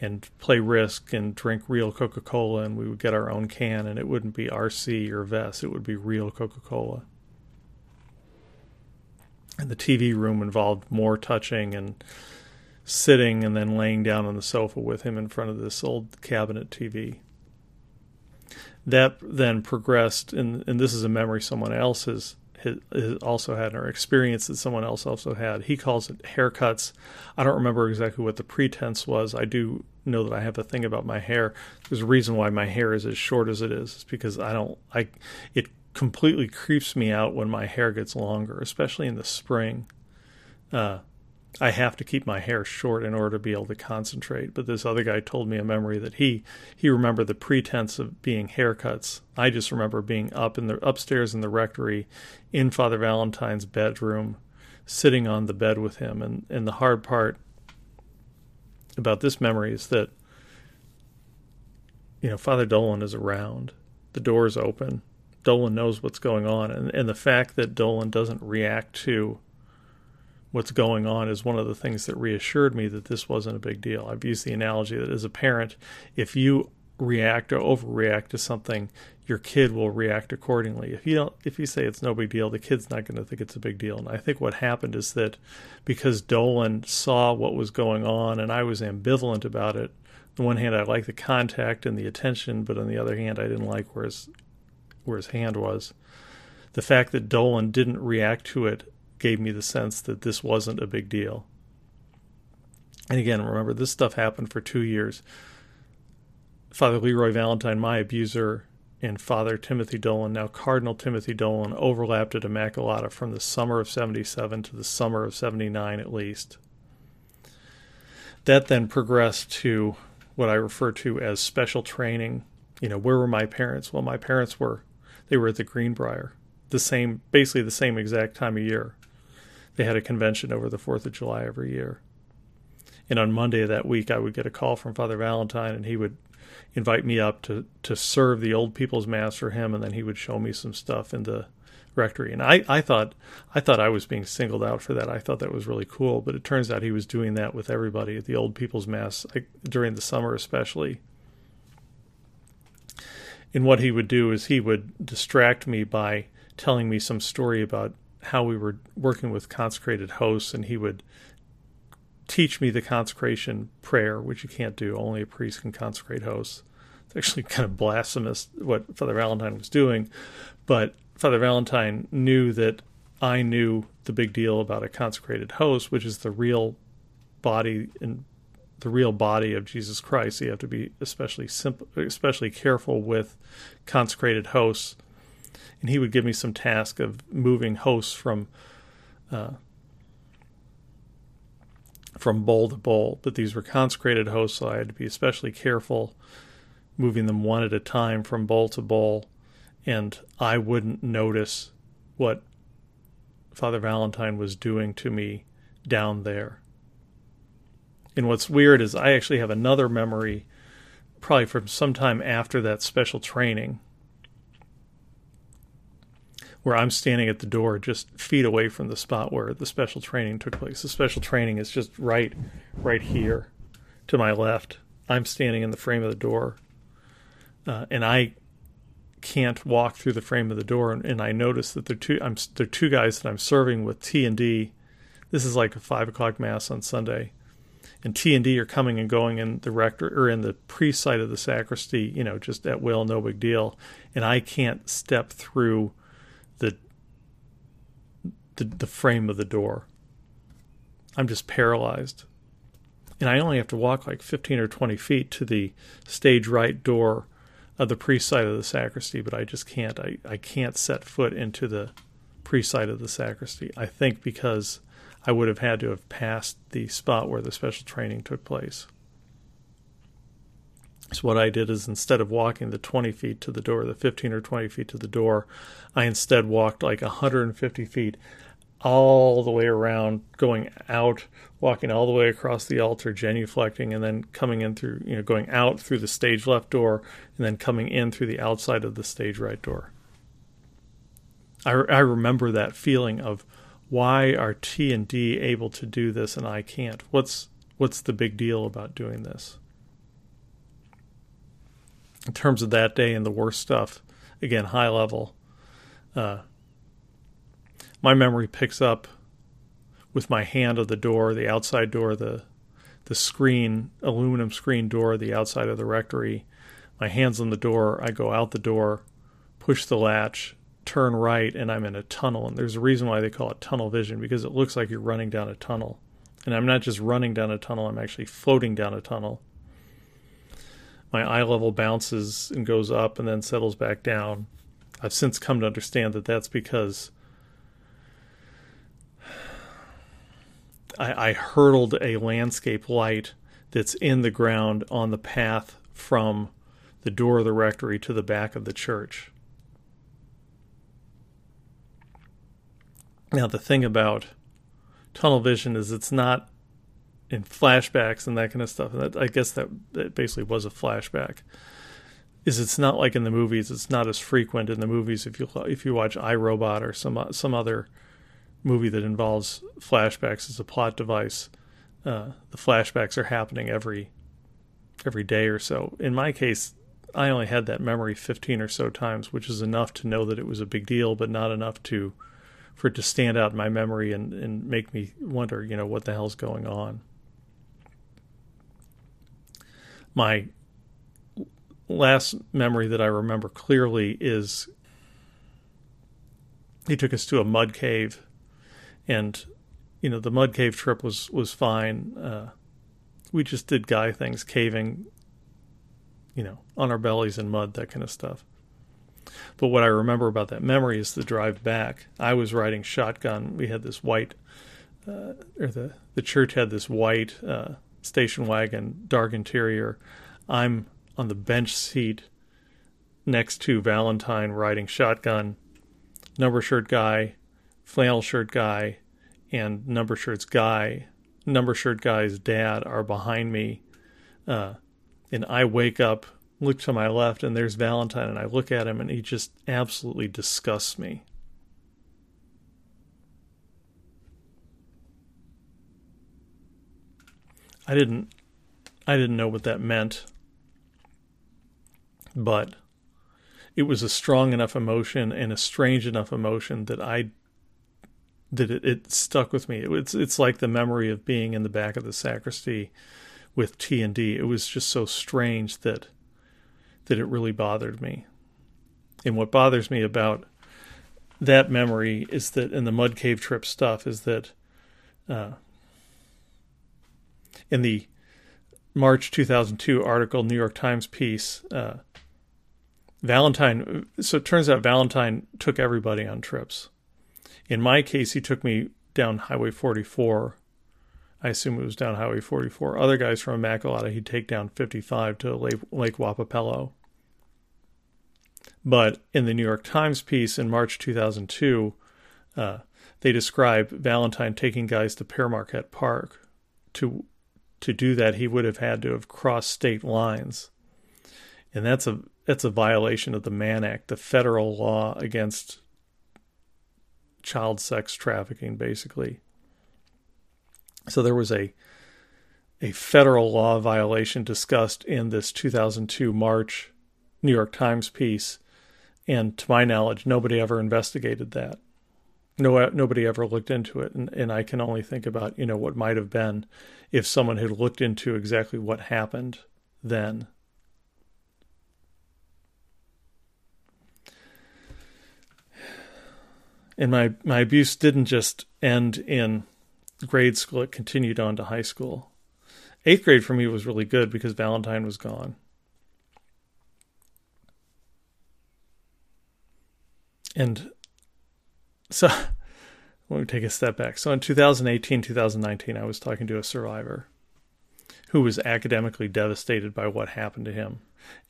and play Risk and drink real Coca Cola, and we would get our own can, and it wouldn't be RC or Vess, it would be real Coca Cola. And the TV room involved more touching and sitting and then laying down on the sofa with him in front of this old cabinet TV. That then progressed, and, and this is a memory someone else has, has, also had, or experience that someone else also had. He calls it haircuts. I don't remember exactly what the pretense was. I do know that I have a thing about my hair. There's a reason why my hair is as short as it is. It's because I don't, I, it completely creeps me out when my hair gets longer, especially in the spring. Uh, I have to keep my hair short in order to be able to concentrate. But this other guy told me a memory that he he remembered the pretense of being haircuts. I just remember being up in the upstairs in the rectory, in Father Valentine's bedroom, sitting on the bed with him. And and the hard part about this memory is that you know Father Dolan is around. The door is open. Dolan knows what's going on, and and the fact that Dolan doesn't react to what's going on is one of the things that reassured me that this wasn't a big deal. I've used the analogy that as a parent, if you react or overreact to something, your kid will react accordingly. If you don't if you say it's no big deal, the kid's not going to think it's a big deal. And I think what happened is that because Dolan saw what was going on and I was ambivalent about it, on the one hand I liked the contact and the attention, but on the other hand I didn't like where his where his hand was. The fact that Dolan didn't react to it gave me the sense that this wasn't a big deal. And again, remember, this stuff happened for two years. Father Leroy Valentine, my abuser, and Father Timothy Dolan, now Cardinal Timothy Dolan, overlapped at Immaculata from the summer of 77 to the summer of 79 at least. That then progressed to what I refer to as special training. You know, where were my parents? Well, my parents were, they were at the Greenbrier, the same, basically the same exact time of year they had a convention over the 4th of July every year. And on Monday of that week, I would get a call from Father Valentine, and he would invite me up to, to serve the old people's mass for him, and then he would show me some stuff in the rectory. And I, I thought I thought I was being singled out for that. I thought that was really cool, but it turns out he was doing that with everybody at the old people's mass during the summer, especially. And what he would do is he would distract me by telling me some story about how we were working with consecrated hosts, and he would teach me the consecration prayer, which you can't do. Only a priest can consecrate hosts. It's actually kind of blasphemous what Father Valentine was doing, but Father Valentine knew that I knew the big deal about a consecrated host, which is the real body and the real body of Jesus Christ. So you have to be especially simple, especially careful with consecrated hosts and he would give me some task of moving hosts from uh, from bowl to bowl. But these were consecrated hosts, so I had to be especially careful moving them one at a time from bowl to bowl, and I wouldn't notice what Father Valentine was doing to me down there. And what's weird is I actually have another memory, probably from some time after that special training, where I'm standing at the door just feet away from the spot where the special training took place. The special training is just right right here to my left. I'm standing in the frame of the door. Uh, and I can't walk through the frame of the door and, and I notice that there are two I'm there are two guys that I'm serving with T and D. This is like a five o'clock mass on Sunday. And T and D are coming and going in the rector or in the priest side of the sacristy, you know, just at will, no big deal. And I can't step through the the frame of the door. I'm just paralyzed. And I only have to walk like 15 or 20 feet to the stage right door of the priest side of the sacristy, but I just can't. I, I can't set foot into the priest side of the sacristy. I think because I would have had to have passed the spot where the special training took place. So what I did is instead of walking the 20 feet to the door, the 15 or 20 feet to the door, I instead walked like 150 feet all the way around, going out, walking all the way across the altar, genuflecting, and then coming in through, you know, going out through the stage left door, and then coming in through the outside of the stage right door. I, I remember that feeling of why are T and D able to do this and I can't? What's what's the big deal about doing this? in terms of that day and the worst stuff, again, high level, uh, my memory picks up with my hand of the door, the outside door, the the screen, aluminum screen door, the outside of the rectory. My hands on the door. I go out the door, push the latch, turn right, and I'm in a tunnel. And there's a reason why they call it tunnel vision because it looks like you're running down a tunnel. And I'm not just running down a tunnel; I'm actually floating down a tunnel my eye level bounces and goes up and then settles back down. I've since come to understand that that's because I, I hurdled a landscape light that's in the ground on the path from the door of the rectory to the back of the church. Now, the thing about tunnel vision is it's not in flashbacks and that kind of stuff. And that, I guess that, that basically was a flashback. Is it's not like in the movies. It's not as frequent in the movies. If you if you watch iRobot or some some other movie that involves flashbacks as a plot device, uh, the flashbacks are happening every every day or so. In my case, I only had that memory 15 or so times, which is enough to know that it was a big deal, but not enough to for it to stand out in my memory and, and make me wonder, you know, what the hell's going on. my last memory that I remember clearly is he took us to a mud cave, and you know the mud cave trip was was fine. Uh, we just did guy things, caving, you know, on our bellies in mud, that kind of stuff. But what I remember about that memory is the drive back. I was riding shotgun. We had this white, uh, or the the church had this white uh, station wagon, dark interior. I'm on the bench seat next to Valentine riding shotgun, number shirt guy, flannel shirt guy, and number shirts guy. Number shirt guy's dad are behind me. Uh, and I wake up, look to my left, and there's Valentine, and I look at him, and he just absolutely disgusts me. I didn't I didn't know what that meant. But it was a strong enough emotion and a strange enough emotion that I that it, it stuck with me. It, it's it's like the memory of being in the back of the sacristy with T and D. It was just so strange that that it really bothered me. And what bothers me about that memory is that in the mud cave trip stuff is that uh, in the March 2002 article, New York Times piece, uh, Valentine. So it turns out Valentine took everybody on trips. In my case, he took me down Highway 44. I assume it was down Highway 44. Other guys from Immaculata, he'd take down 55 to Lake, Lake Wappapello. But in the New York Times piece in March 2002, uh, they describe Valentine taking guys to Pere Marquette Park to to do that, he would have had to have crossed state lines. And that's a that's a violation of the Mann Act, the federal law against child sex trafficking, basically. So there was a a federal law violation discussed in this 2002 March New York Times piece, and to my knowledge, nobody ever investigated that. No, nobody ever looked into it, and, and I can only think about you know what might have been if someone had looked into exactly what happened then. And my my abuse didn't just end in grade school; it continued on to high school. Eighth grade for me was really good because Valentine was gone. And so let me take a step back. So in 2018, 2019, I was talking to a survivor who was academically devastated by what happened to him.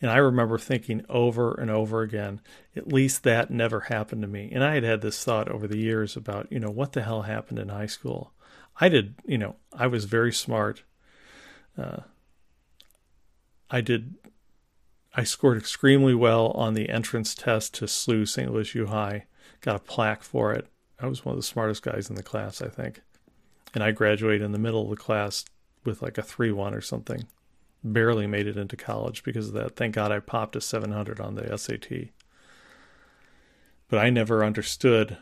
And I remember thinking over and over again, at least that never happened to me. And I had had this thought over the years about, you know, what the hell happened in high school? I did, you know, I was very smart. Uh, I did, I scored extremely well on the entrance test to SLU St. Louis U High, got a plaque for it. I was one of the smartest guys in the class, I think. And I graduated in the middle of the class with like a 3 1 or something. Barely made it into college because of that. Thank God I popped a 700 on the SAT. But I never understood,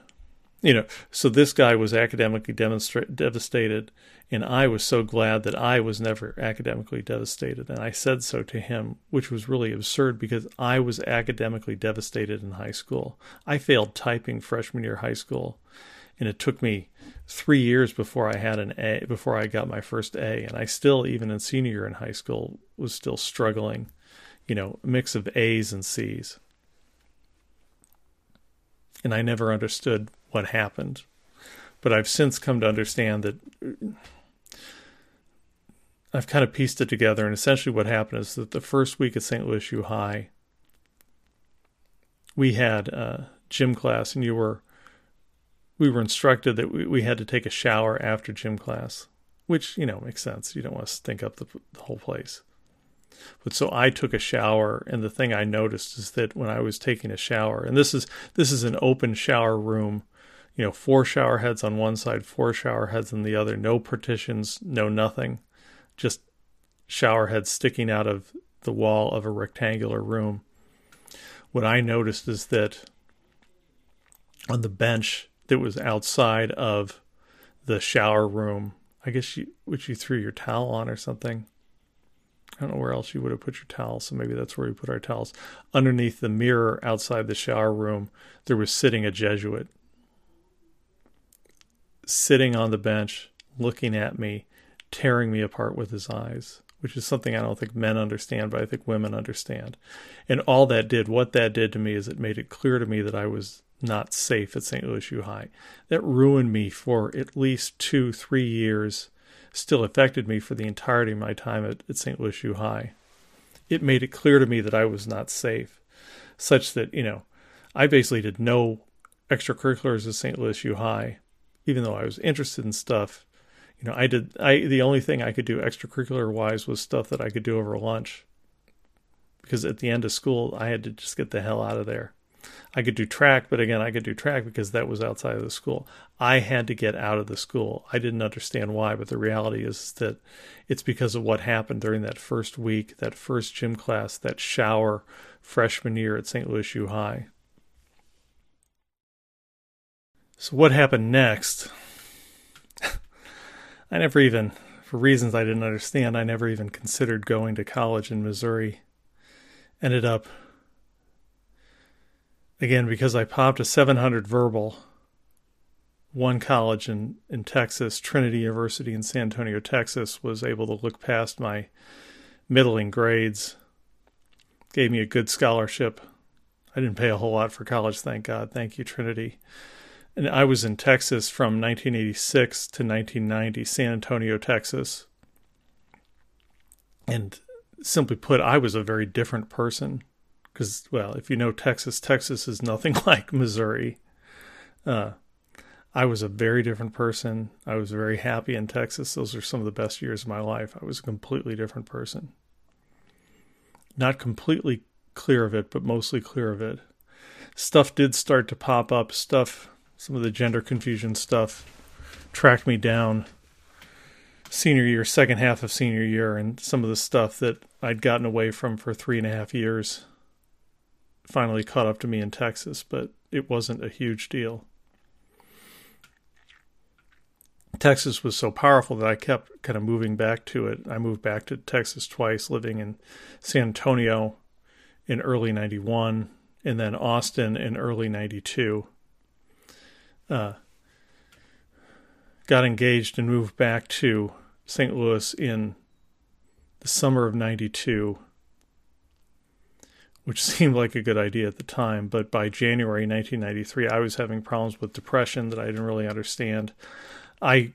you know. So this guy was academically demonstra- devastated, and I was so glad that I was never academically devastated. And I said so to him, which was really absurd because I was academically devastated in high school. I failed typing freshman year high school, and it took me three years before I had an A, before I got my first A. And I still, even in senior year in high school, was still struggling, you know, a mix of A's and C's. And I never understood what happened. But I've since come to understand that I've kind of pieced it together, and essentially what happened is that the first week at St. Louis U High, we had a gym class, and you were we were instructed that we, we had to take a shower after gym class, which you know makes sense. You don't want to stink up the, the whole place. But so I took a shower, and the thing I noticed is that when I was taking a shower, and this is this is an open shower room, you know, four shower heads on one side, four shower heads on the other, no partitions, no nothing just shower heads sticking out of the wall of a rectangular room. What I noticed is that on the bench that was outside of the shower room, I guess you which you threw your towel on or something. I don't know where else you would have put your towel, so maybe that's where we put our towels. Underneath the mirror outside the shower room, there was sitting a Jesuit. Sitting on the bench, looking at me, tearing me apart with his eyes, which is something I don't think men understand, but I think women understand. And all that did, what that did to me is it made it clear to me that I was not safe at St. Louis U High. That ruined me for at least two, three years, still affected me for the entirety of my time at, at St. Louis U High. It made it clear to me that I was not safe, such that, you know, I basically did no extracurriculars at St. Louis U High, even though I was interested in stuff you know, I did I the only thing I could do extracurricular wise was stuff that I could do over lunch. Because at the end of school, I had to just get the hell out of there. I could do track, but again, I could do track because that was outside of the school. I had to get out of the school. I didn't understand why, but the reality is that it's because of what happened during that first week, that first gym class, that shower freshman year at St. Louis U High. So, what happened next? I never even, for reasons I didn't understand, I never even considered going to college in Missouri. Ended up, again, because I popped a 700 verbal, one college in, in Texas, Trinity University in San Antonio, Texas, was able to look past my middling grades, gave me a good scholarship. I didn't pay a whole lot for college, thank God. Thank you, Trinity and I was in Texas from 1986 to 1990, San Antonio, Texas. And simply put, I was a very different person. Because, well, if you know Texas, Texas is nothing like Missouri. Uh, I was a very different person. I was very happy in Texas. Those are some of the best years of my life. I was a completely different person. Not completely clear of it, but mostly clear of it. Stuff did start to pop up. Stuff, some of the gender confusion stuff, tracked me down senior year, second half of senior year, and some of the stuff that I'd gotten away from for three and a half years finally caught up to me in Texas, but it wasn't a huge deal. Texas was so powerful that I kept kind of moving back to it. I moved back to Texas twice, living in San Antonio in early 91 and then Austin in early 92. Uh, got engaged and moved back to St. Louis in the summer of 92 which seemed like a good idea at the time. But by January 1993, I was having problems with depression that I didn't really understand. I,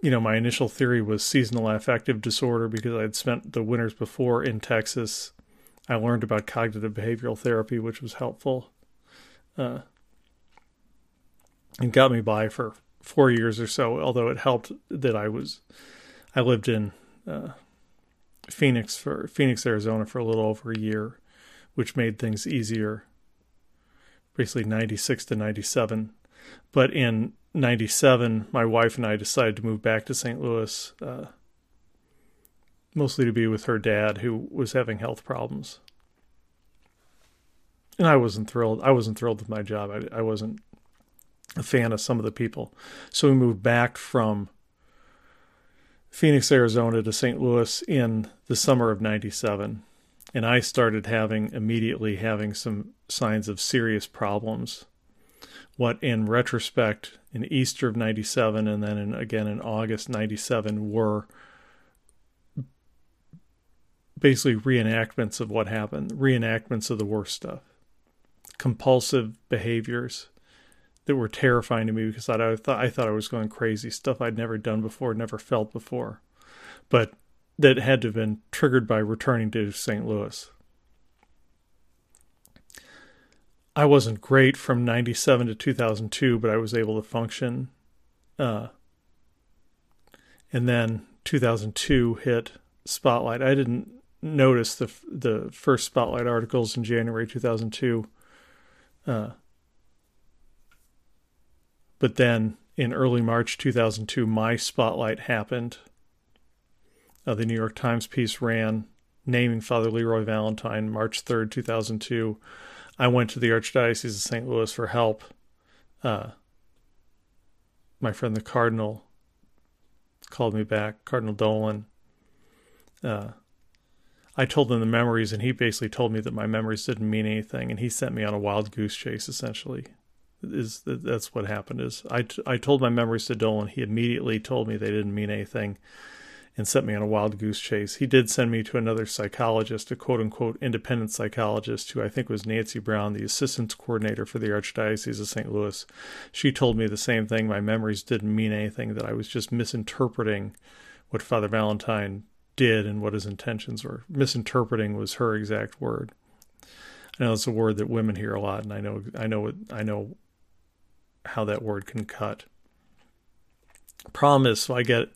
you know, my initial theory was seasonal affective disorder because I had spent the winters before in Texas. I learned about cognitive behavioral therapy, which was helpful. Uh, and got me by for four years or so, although it helped that I was, I lived in uh, Phoenix for Phoenix, Arizona for a little over a year which made things easier, basically 96 to 97. But in 97, my wife and I decided to move back to St. Louis, uh, mostly to be with her dad, who was having health problems. And I wasn't thrilled. I wasn't thrilled with my job. I, I wasn't a fan of some of the people. So we moved back from Phoenix, Arizona to St. Louis in the summer of 97 and I started having immediately having some signs of serious problems. What, in retrospect, in Easter of '97 and then in, again in August '97 were basically reenactments of what happened, reenactments of the worst stuff, compulsive behaviors that were terrifying to me because I thought I thought I was going crazy, stuff I'd never done before, never felt before, but that had to have been triggered by returning to St. Louis. I wasn't great from 97 to 2002, but I was able to function. Uh, and then 2002 hit Spotlight. I didn't notice the the first Spotlight articles in January 2002. Uh, but then in early March 2002, my Spotlight happened uh, the New York Times piece ran naming Father Leroy Valentine March 3rd, 2002. I went to the Archdiocese of St. Louis for help. Uh, my friend the Cardinal called me back, Cardinal Dolan. Uh, I told him the memories, and he basically told me that my memories didn't mean anything, and he sent me on a wild goose chase. Essentially, is that's what happened. Is I, I told my memories to Dolan. He immediately told me they didn't mean anything, and sent me on a wild goose chase. He did send me to another psychologist, a quote unquote independent psychologist, who I think was Nancy Brown, the assistance coordinator for the Archdiocese of St. Louis. She told me the same thing. My memories didn't mean anything, that I was just misinterpreting what Father Valentine did and what his intentions were. Misinterpreting was her exact word. I know it's a word that women hear a lot, and I know I know I know how that word can cut. Problem is, so I get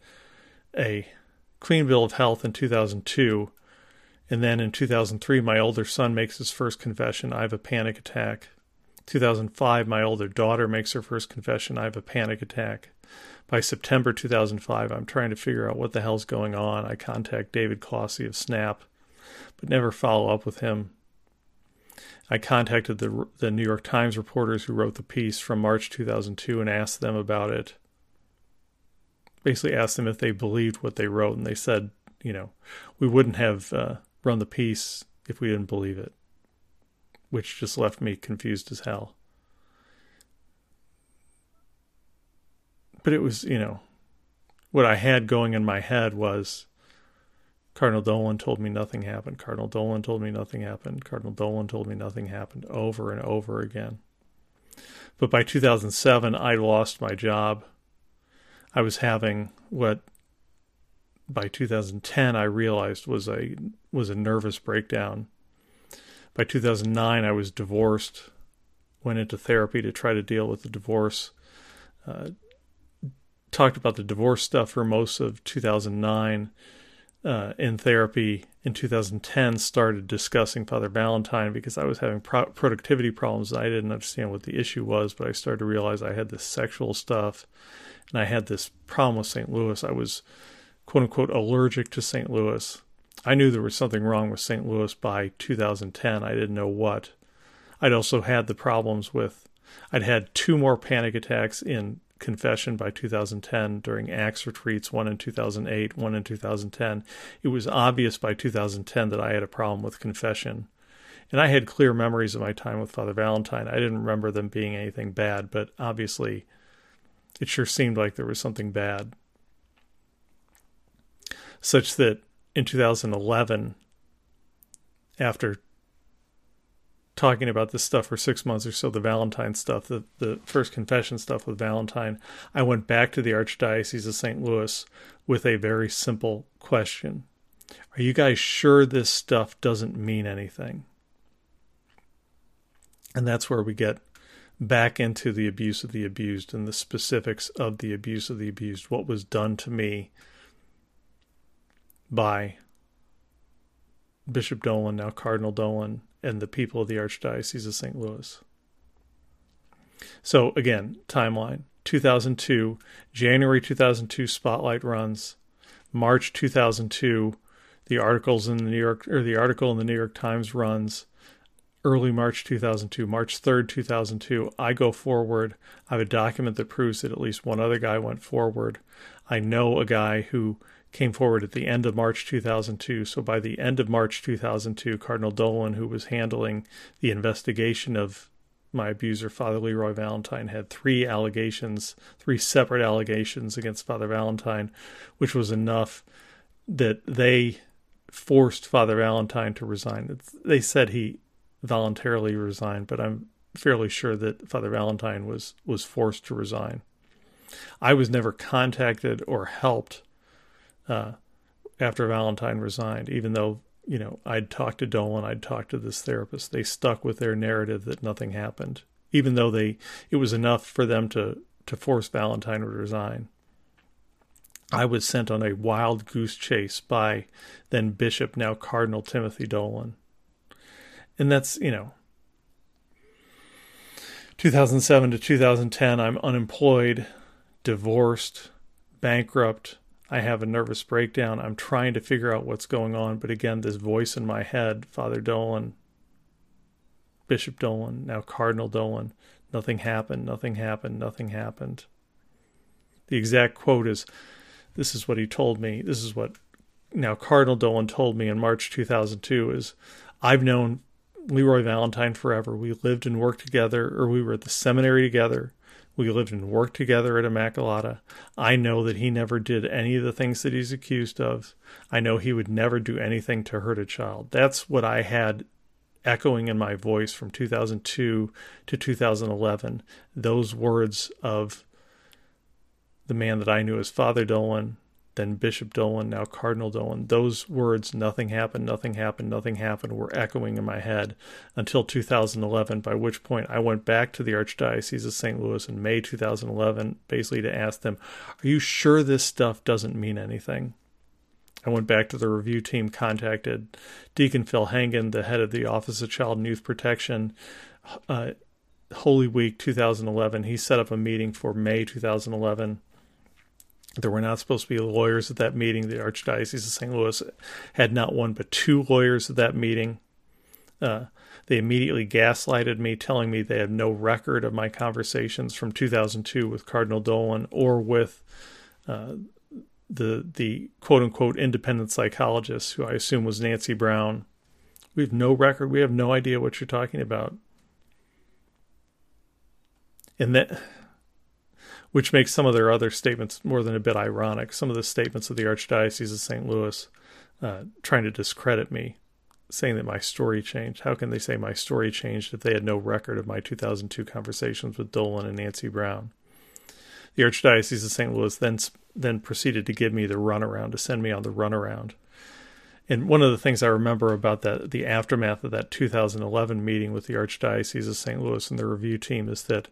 a clean bill of health in 2002. And then in 2003, my older son makes his first confession I have a panic attack. 2005, my older daughter makes her first confession I have a panic attack. By September 2005, I'm trying to figure out what the hell's going on. I contact David Clohessy of SNAP, but never follow up with him. I contacted the the New York Times reporters who wrote the piece from March 2002 and asked them about it basically asked them if they believed what they wrote, and they said, you know, we wouldn't have uh, run the piece if we didn't believe it, which just left me confused as hell. But it was, you know, what I had going in my head was Cardinal Dolan told me nothing happened. Cardinal Dolan told me nothing happened. Cardinal Dolan told me nothing happened over and over again. But by 2007, I lost my job I was having what by 2010 I realized was a was a nervous breakdown. By 2009 I was divorced, went into therapy to try to deal with the divorce. uh, talked about the divorce stuff for most of 2009 uh, in therapy in 2010 started discussing Father Valentine because I was having pro- productivity problems. I didn't understand what the issue was, but I started to realize I had this sexual stuff and I had this problem with St. Louis. I was quote unquote allergic to St. Louis. I knew there was something wrong with St. Louis by 2010. I didn't know what. I'd also had the problems with, I'd had two more panic attacks in confession by 2010 during Acts retreats, one in 2008, one in 2010. It was obvious by 2010 that I had a problem with confession. And I had clear memories of my time with Father Valentine. I didn't remember them being anything bad, but obviously it sure seemed like there was something bad. Such that in 2011, after talking about this stuff for six months or so, the Valentine stuff, the, the first confession stuff with Valentine, I went back to the Archdiocese of St. Louis with a very simple question Are you guys sure this stuff doesn't mean anything? And that's where we get back into the abuse of the abused and the specifics of the abuse of the abused, what was done to me by Bishop Dolan, now Cardinal Dolan, and the people of the Archdiocese of St. Louis. So, again, timeline 2002, January 2002, Spotlight runs. March 2002, the articles in the New York or the article in the New York Times runs. Early March 2002, March 3rd, 2002, I go forward. I have a document that proves that at least one other guy went forward. I know a guy who came forward at the end of March 2002. So by the end of March 2002, Cardinal Dolan, who was handling the investigation of my abuser, Father Leroy Valentine, had three allegations, three separate allegations against Father Valentine, which was enough that they forced Father Valentine to resign. They said he voluntarily resigned, but I'm fairly sure that Father Valentine was was forced to resign. I was never contacted or helped uh, after Valentine resigned, even though you know I'd talked to Dolan, I'd talked to this therapist. They stuck with their narrative that nothing happened, even though they it was enough for them to to force Valentine to resign. I was sent on a wild goose chase by then Bishop, now Cardinal Timothy Dolan. And that's, you know, 2007 to 2010, I'm unemployed, divorced, bankrupt, I have a nervous breakdown. I'm trying to figure out what's going on. But again, this voice in my head, Father Dolan, Bishop Dolan, now Cardinal Dolan, nothing happened, nothing happened, nothing happened. The exact quote is this is what he told me. This is what now Cardinal Dolan told me in March 2002 is I've known Leroy Valentine forever. We lived and worked together, or we were at the seminary together. We lived and worked together at Immaculata. I know that he never did any of the things that he's accused of. I know he would never do anything to hurt a child. That's what I had echoing in my voice from 2002 to 2011. Those words of the man that I knew as Father Dolan, then Bishop Dolan, now Cardinal Dolan. Those words, nothing happened, nothing happened, nothing happened, were echoing in my head until 2011, by which point I went back to the Archdiocese of St. Louis in May 2011, basically to ask them, Are you sure this stuff doesn't mean anything? I went back to the review team, contacted Deacon Phil Hengen, the head of the Office of Child and Youth Protection. Uh, Holy Week 2011, he set up a meeting for May 2011 there were not supposed to be lawyers at that meeting. The Archdiocese of St. Louis had not one but two lawyers at that meeting. Uh, they immediately gaslighted me, telling me they had no record of my conversations from 2002 with Cardinal Dolan or with uh, the the quote unquote independent psychologist, who I assume was Nancy Brown. We have no record. We have no idea what you're talking about. And that which makes some of their other statements more than a bit ironic. Some of the statements of the Archdiocese of St. Louis uh, trying to discredit me, saying that my story changed. How can they say my story changed if they had no record of my 2002 conversations with Dolan and Nancy Brown? The Archdiocese of St. Louis then then proceeded to give me the runaround, to send me on the runaround. And one of the things I remember about that, the aftermath of that 2011 meeting with the Archdiocese of St. Louis and the review team, is that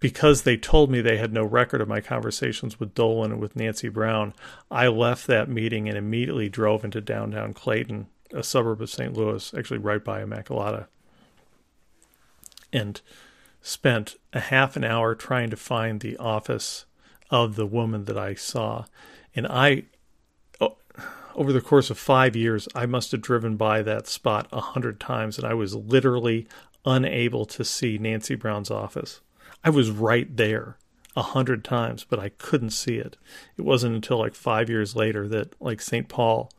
because they told me they had no record of my conversations with Dolan and with Nancy Brown, I left that meeting and immediately drove into downtown Clayton, a suburb of St. Louis, actually right by Immaculata, and spent a half an hour trying to find the office of the woman that I saw. And I, over the course of five years, I must have driven by that spot a hundred times, and I was literally unable to see Nancy Brown's office. I was right there a hundred times, but I couldn't see it. It wasn't until like five years later that, like St. Paul,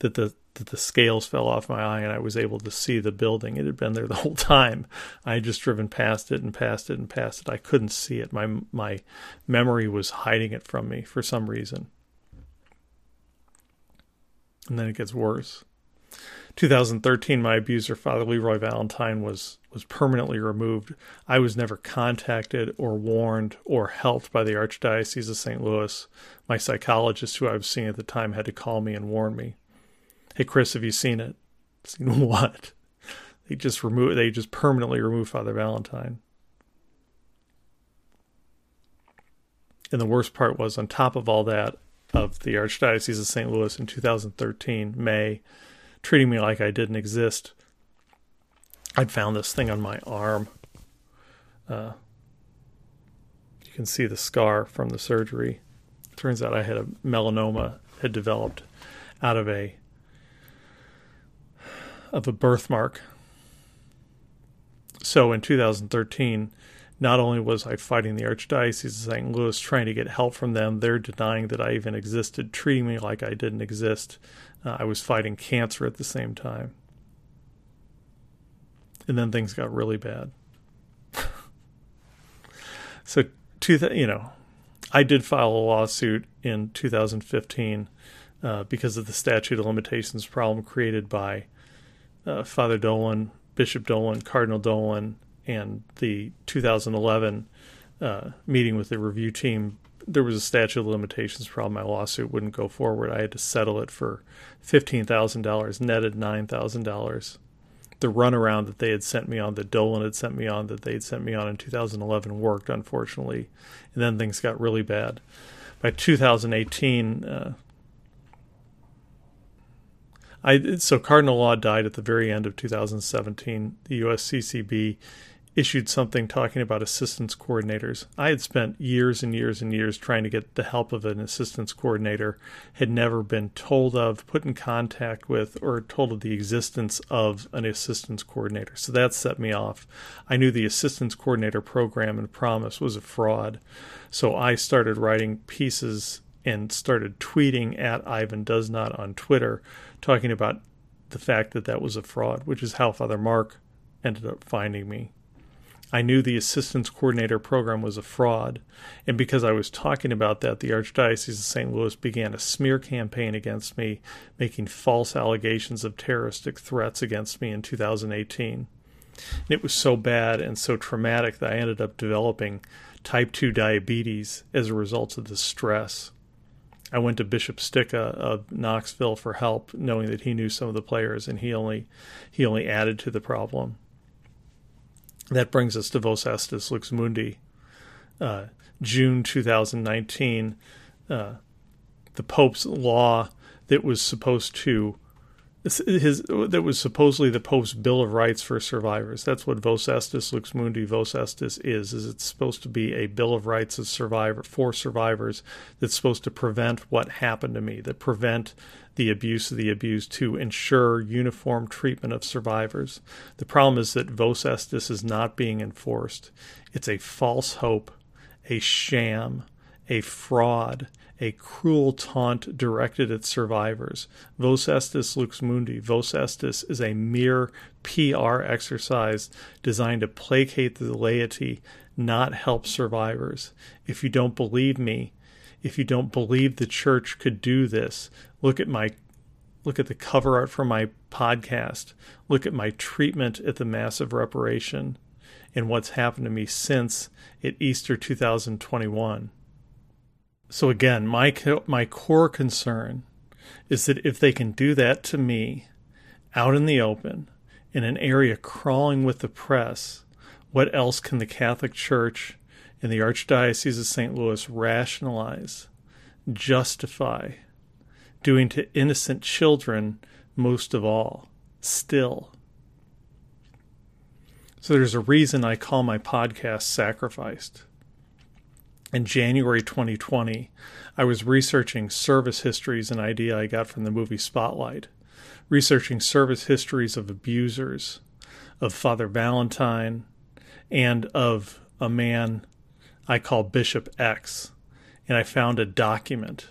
that the that the scales fell off my eye and I was able to see the building. It had been there the whole time. I had just driven past it and past it and past it. I couldn't see it. My my memory was hiding it from me for some reason. And then it gets worse. 2013, my abuser, Father Leroy Valentine, was was permanently removed. I was never contacted or warned or helped by the Archdiocese of St. Louis. My psychologist, who I was seeing at the time, had to call me and warn me. Hey, Chris, have you seen it? Seen what? They just remove. They just permanently removed Father Valentine. And the worst part was, on top of all that, of the Archdiocese of St. Louis in 2013, May, treating me like I didn't exist. I'd found this thing on my arm. Uh, you can see the scar from the surgery. Turns out I had a melanoma had developed out of a of a birthmark. So in 2013, not only was I fighting the Archdiocese of St. Louis, trying to get help from them, they're denying that I even existed, treating me like I didn't exist. Uh, I was fighting cancer at the same time. And then things got really bad. so, two th- you know, I did file a lawsuit in 2015 uh, because of the statute of limitations problem created by uh, Father Dolan, Bishop Dolan, Cardinal Dolan, and the 2011 uh, meeting with the review team, there was a statute of limitations problem. My lawsuit wouldn't go forward. I had to settle it for $15,000, netted $9,000. The runaround that they had sent me on, that Dolan had sent me on, that they had sent me on in 2011 worked, unfortunately. And then things got really bad. By 2018, uh, I so Cardinal Law died at the very end of 2017. The USCCB issued something talking about assistance coordinators. I had spent years and years and years trying to get the help of an assistance coordinator, had never been told of, put in contact with, or told of the existence of an assistance coordinator. So that set me off. I knew the assistance coordinator program and promise was a fraud. So I started writing pieces and started tweeting at Ivan Does Not on Twitter, talking about the fact that that was a fraud, which is how Father Mark ended up finding me. I knew the assistance coordinator program was a fraud, and because I was talking about that, the Archdiocese of St. Louis began a smear campaign against me, making false allegations of terroristic threats against me in 2018. And it was so bad and so traumatic that I ended up developing type 2 diabetes as a result of the stress. I went to Bishop Stika of Knoxville for help, knowing that he knew some of the players, and he only he only added to the problem. That brings us to Vos Estis Lux Mundi, uh, June 2019. Uh, the Pope's law that was supposed to his that was supposedly the Pope's Bill of Rights for survivors. That's what Vos Estis Lux Mundi Vos Estis is. Is it's supposed to be a Bill of Rights survivor for survivors that's supposed to prevent what happened to me, that prevent the abuse of the abused, to ensure uniform treatment of survivors. The problem is that Vos Estis is not being enforced. It's a false hope, a sham, a fraud a cruel taunt directed at survivors. Vos estis lux mundi. Vos estis is a mere PR exercise designed to placate the laity, not help survivors. If you don't believe me, if you don't believe the church could do this, look at my look at the cover art for my podcast. Look at my treatment at the Mass of Reparation and what's happened to me since at Easter 2021 so again, my my core concern is that if they can do that to me out in the open in an area crawling with the press, what else can the Catholic Church in the Archdiocese of St. Louis rationalize, justify doing to innocent children most of all, still. So there's a reason I call my podcast Sacrificed. In January 2020, I was researching service histories, an idea I got from the movie Spotlight, researching service histories of abusers, of Father Valentine, and of a man I call Bishop X. And I found a document.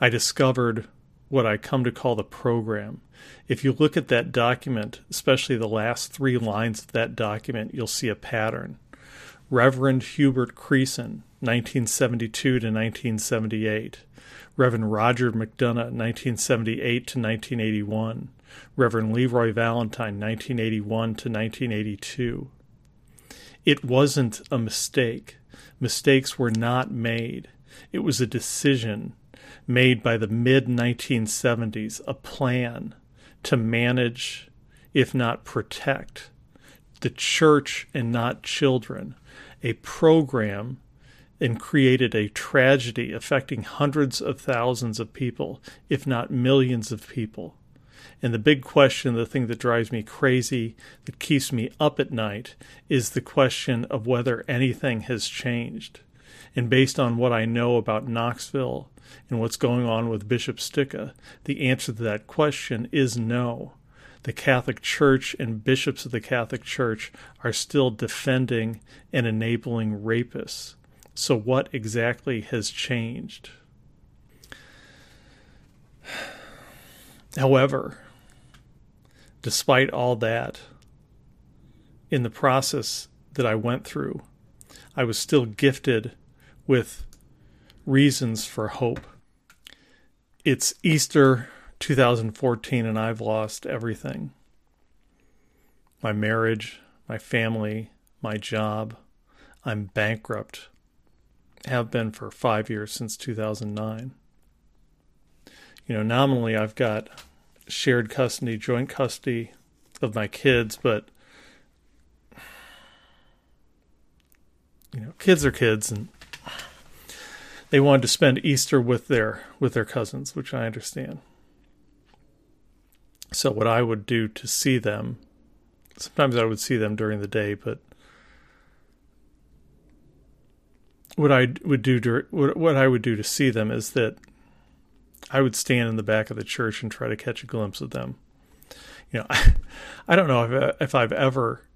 I discovered what I come to call the program. If you look at that document, especially the last three lines of that document, you'll see a pattern. Reverend Hubert Creason, 1972 to 1978. Reverend Roger McDonough, 1978 to 1981. Reverend Leroy Valentine, 1981 to 1982. It wasn't a mistake. Mistakes were not made. It was a decision made by the mid 1970s, a plan to manage, if not protect, the church and not children, a program and created a tragedy affecting hundreds of thousands of people, if not millions of people. And the big question, the thing that drives me crazy, that keeps me up at night, is the question of whether anything has changed. And based on what I know about Knoxville and what's going on with Bishop Stika, the answer to that question is no. The Catholic Church and bishops of the Catholic Church are still defending and enabling rapists. So, what exactly has changed? However, despite all that, in the process that I went through, I was still gifted with reasons for hope. It's Easter 2014, and I've lost everything my marriage, my family, my job. I'm bankrupt. Have been for five years since 2009. You know, nominally I've got shared custody, joint custody of my kids, but you know, kids are kids and they wanted to spend Easter with their with their cousins, which I understand. So what I would do to see them, sometimes I would see them during the day, but what I would do what I would do to see them is that I would stand in the back of the church and try to catch a glimpse of them. You know, I, I don't know if uh, if I've ever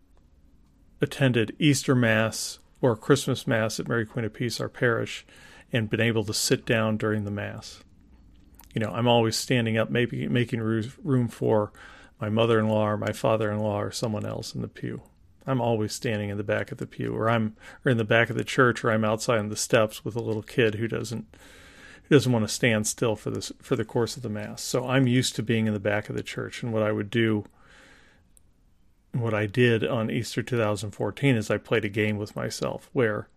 attended Easter Mass or Christmas Mass at Mary Queen of Peace, our parish, and been able to sit down during the mass. You know, I'm always standing up, maybe making room for my mother-in-law or my father-in-law or someone else in the pew. I'm always standing in the back of the pew, or I'm or in the back of the church, or I'm outside on the steps with a little kid who doesn't who doesn't want to stand still for this for the course of the mass. So I'm used to being in the back of the church, and what I would do, what I did on Easter 2014 is I played a game with myself where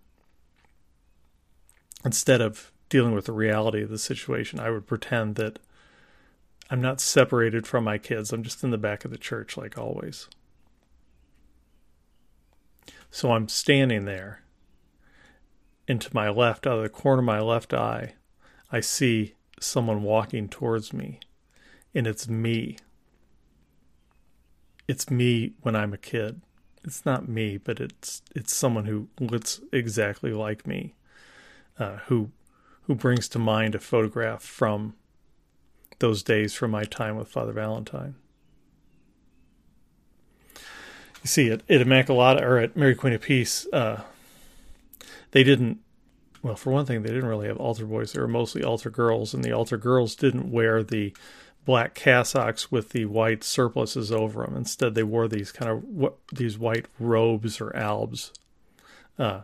instead of dealing with the reality of the situation, I would pretend that I'm not separated from my kids. I'm just in the back of the church, like always. So I'm standing there. And to my left, out of the corner of my left eye, I see someone walking towards me. And it's me. It's me when I'm a kid. It's not me, but it's it's someone who looks exactly like me uh, who who brings to mind a photograph from those days from my time with Father Valentine. You see, at, at Immaculata or at Mary Queen of Peace, uh, they didn't. Well, for one thing, they didn't really have altar boys. They were mostly altar girls, and the altar girls didn't wear the black cassocks with the white surplices over them. Instead, they wore these kind of these white robes or albs. Uh,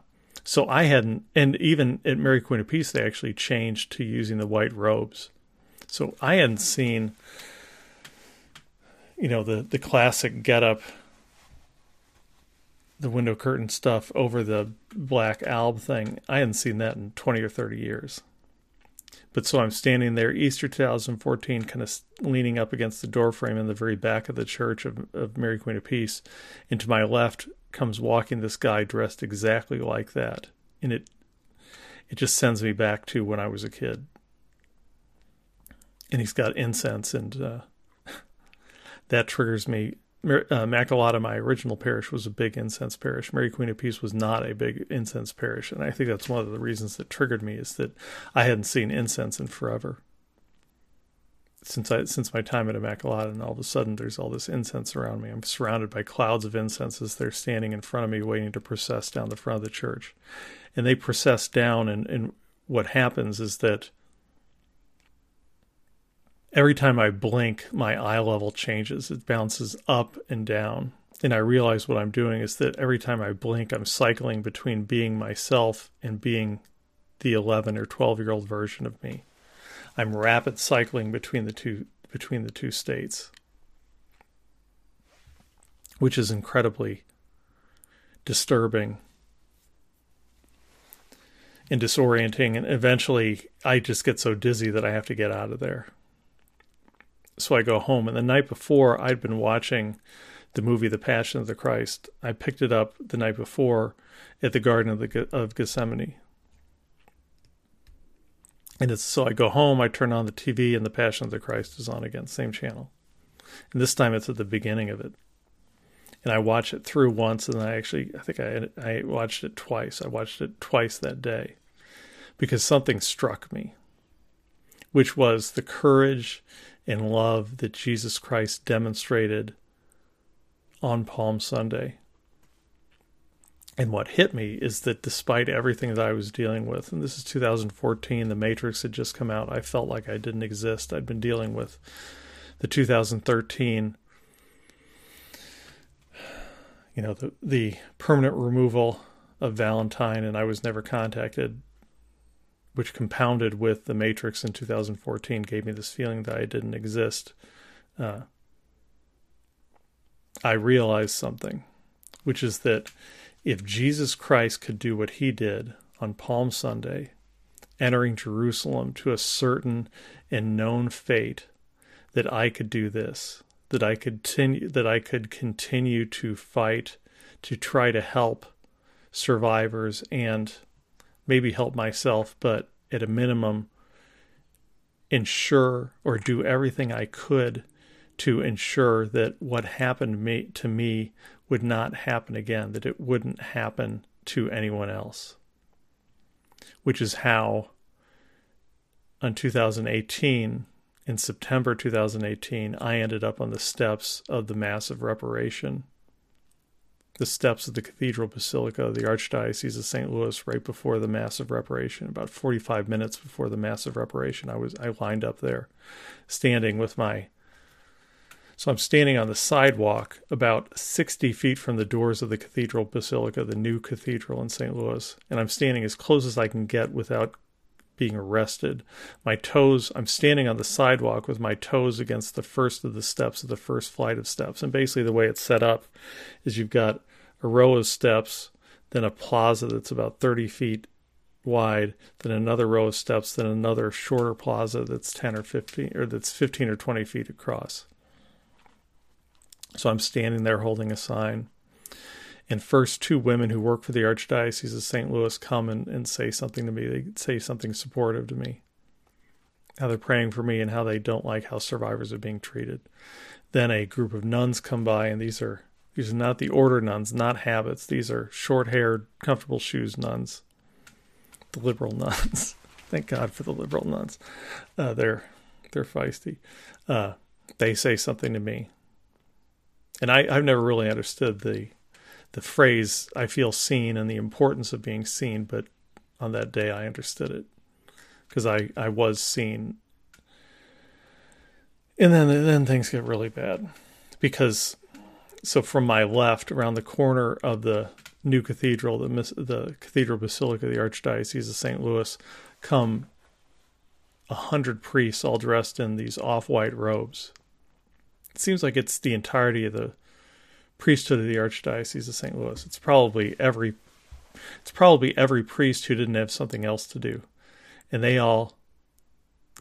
so I hadn't, and even at Mary Queen of Peace, they actually changed to using the white robes. So I hadn't seen, you know, the the classic getup, the window curtain stuff over the black alb thing. I hadn't seen that in twenty or thirty years. But so I'm standing there, Easter 2014, kind of leaning up against the doorframe in the very back of the church of, of Mary Queen of Peace. And to my left, comes walking this guy dressed exactly like that, and it it just sends me back to when I was a kid. And he's got incense, and uh, that triggers me. Uh, my original parish, was a big incense parish. Mary Queen of Peace was not a big incense parish, and I think that's one of the reasons that triggered me is that I hadn't seen incense in forever since I since my time at Immaculata, and all of a sudden there's all this incense around me. I'm surrounded by clouds of incense as they're standing in front of me, waiting to process down the front of the church, and they process down. And, and what happens is that every time I blink, my eye level changes. It bounces up and down. And I realize what I'm doing is that every time I blink, I'm cycling between being myself and being the 11 or 12 year old version of me. I'm rapid cycling between the two between the two states, which is incredibly disturbing and disorienting. And eventually, I just get so dizzy that I have to get out of there. So I go home. And the night before, I'd been watching the movie The Passion of the Christ. I picked it up the night before at the Garden of, the, of Gethsemane, and it's so I go home, I turn on the TV, and the Passion of the Christ is on again, same channel. And this time it's at the beginning of it. And I watch it through once, and I actually, I think I I watched it twice. I watched it twice that day because something struck me, which was the courage and love that Jesus Christ demonstrated on Palm Sunday and what hit me is that despite everything that I was dealing with, and this is 2014, The Matrix had just come out, I felt like I didn't exist. I'd been dealing with the 2013, you know, the, the permanent removal of Valentine, and I was never contacted, which compounded with The Matrix in 2014 gave me this feeling that I didn't exist. Uh, I realized something, which is that if Jesus Christ could do what he did on Palm Sunday, entering Jerusalem to a certain and known fate, that I could do this, that I could continue, that I could continue to fight to try to help survivors and maybe help myself, but at a minimum, ensure or do everything I could to ensure that what happened to me would not happen again, that it wouldn't happen to anyone else. Which is how, on 2018, in September 2018, I ended up on the steps of the Mass of Reparation, the steps of the Cathedral Basilica of the Archdiocese of St. Louis, right before the Mass of Reparation. About 45 minutes before the Mass of Reparation, I was I lined up there, standing with my so I'm standing on the sidewalk about 60 feet from the doors of the Cathedral Basilica, the new cathedral in St. Louis, and I'm standing as close as I can get without being arrested. My toes, I'm standing on the sidewalk with my toes against the first of the steps of the first flight of steps. And basically, the way it's set up is you've got a row of steps, then a plaza that's about 30 feet wide, then another row of steps, then another shorter plaza that's 10 or 15 or that's 15 or 20 feet across. So I'm standing there holding a sign. And first, two women who work for the Archdiocese of St. Louis come and, and say something to me. They say something supportive to me. How they're praying for me and how they don't like how survivors are being treated. Then a group of nuns come by, and these are these are not the order nuns, not habits. These are short-haired, comfortable shoes nuns. The liberal nuns. Thank God for the liberal nuns. Uh, they're they're feisty. Uh, they say something to me and I, I've never really understood the the phrase "I feel seen" and the importance of being seen, but on that day I understood it because I I was seen, and then then things get really bad because so from my left around the corner of the new cathedral, the the Cathedral Basilica the Archdiocese of St. Louis, come a hundred priests all dressed in these off-white robes it seems like it's the entirety of the priesthood of the Archdiocese of St. Louis. It's probably every it's probably every priest who didn't have something else to do. And they all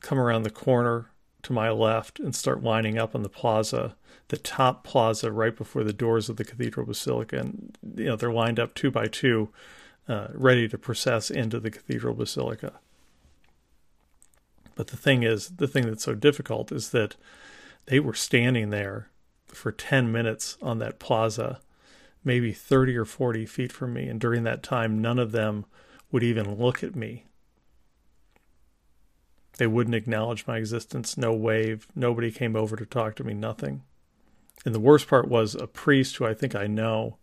come around the corner to my left and start lining up on the plaza, the top plaza right before the doors of the Cathedral Basilica. And, you know, they're lined up two by two, uh, ready to process into the Cathedral Basilica. But the thing is, the thing that's so difficult is that they were standing there for 10 minutes on that plaza, maybe 30 or 40 feet from me. And during that time, none of them would even look at me. They wouldn't acknowledge my existence, no wave, nobody came over to talk to me, nothing. And the worst part was a priest who I think I know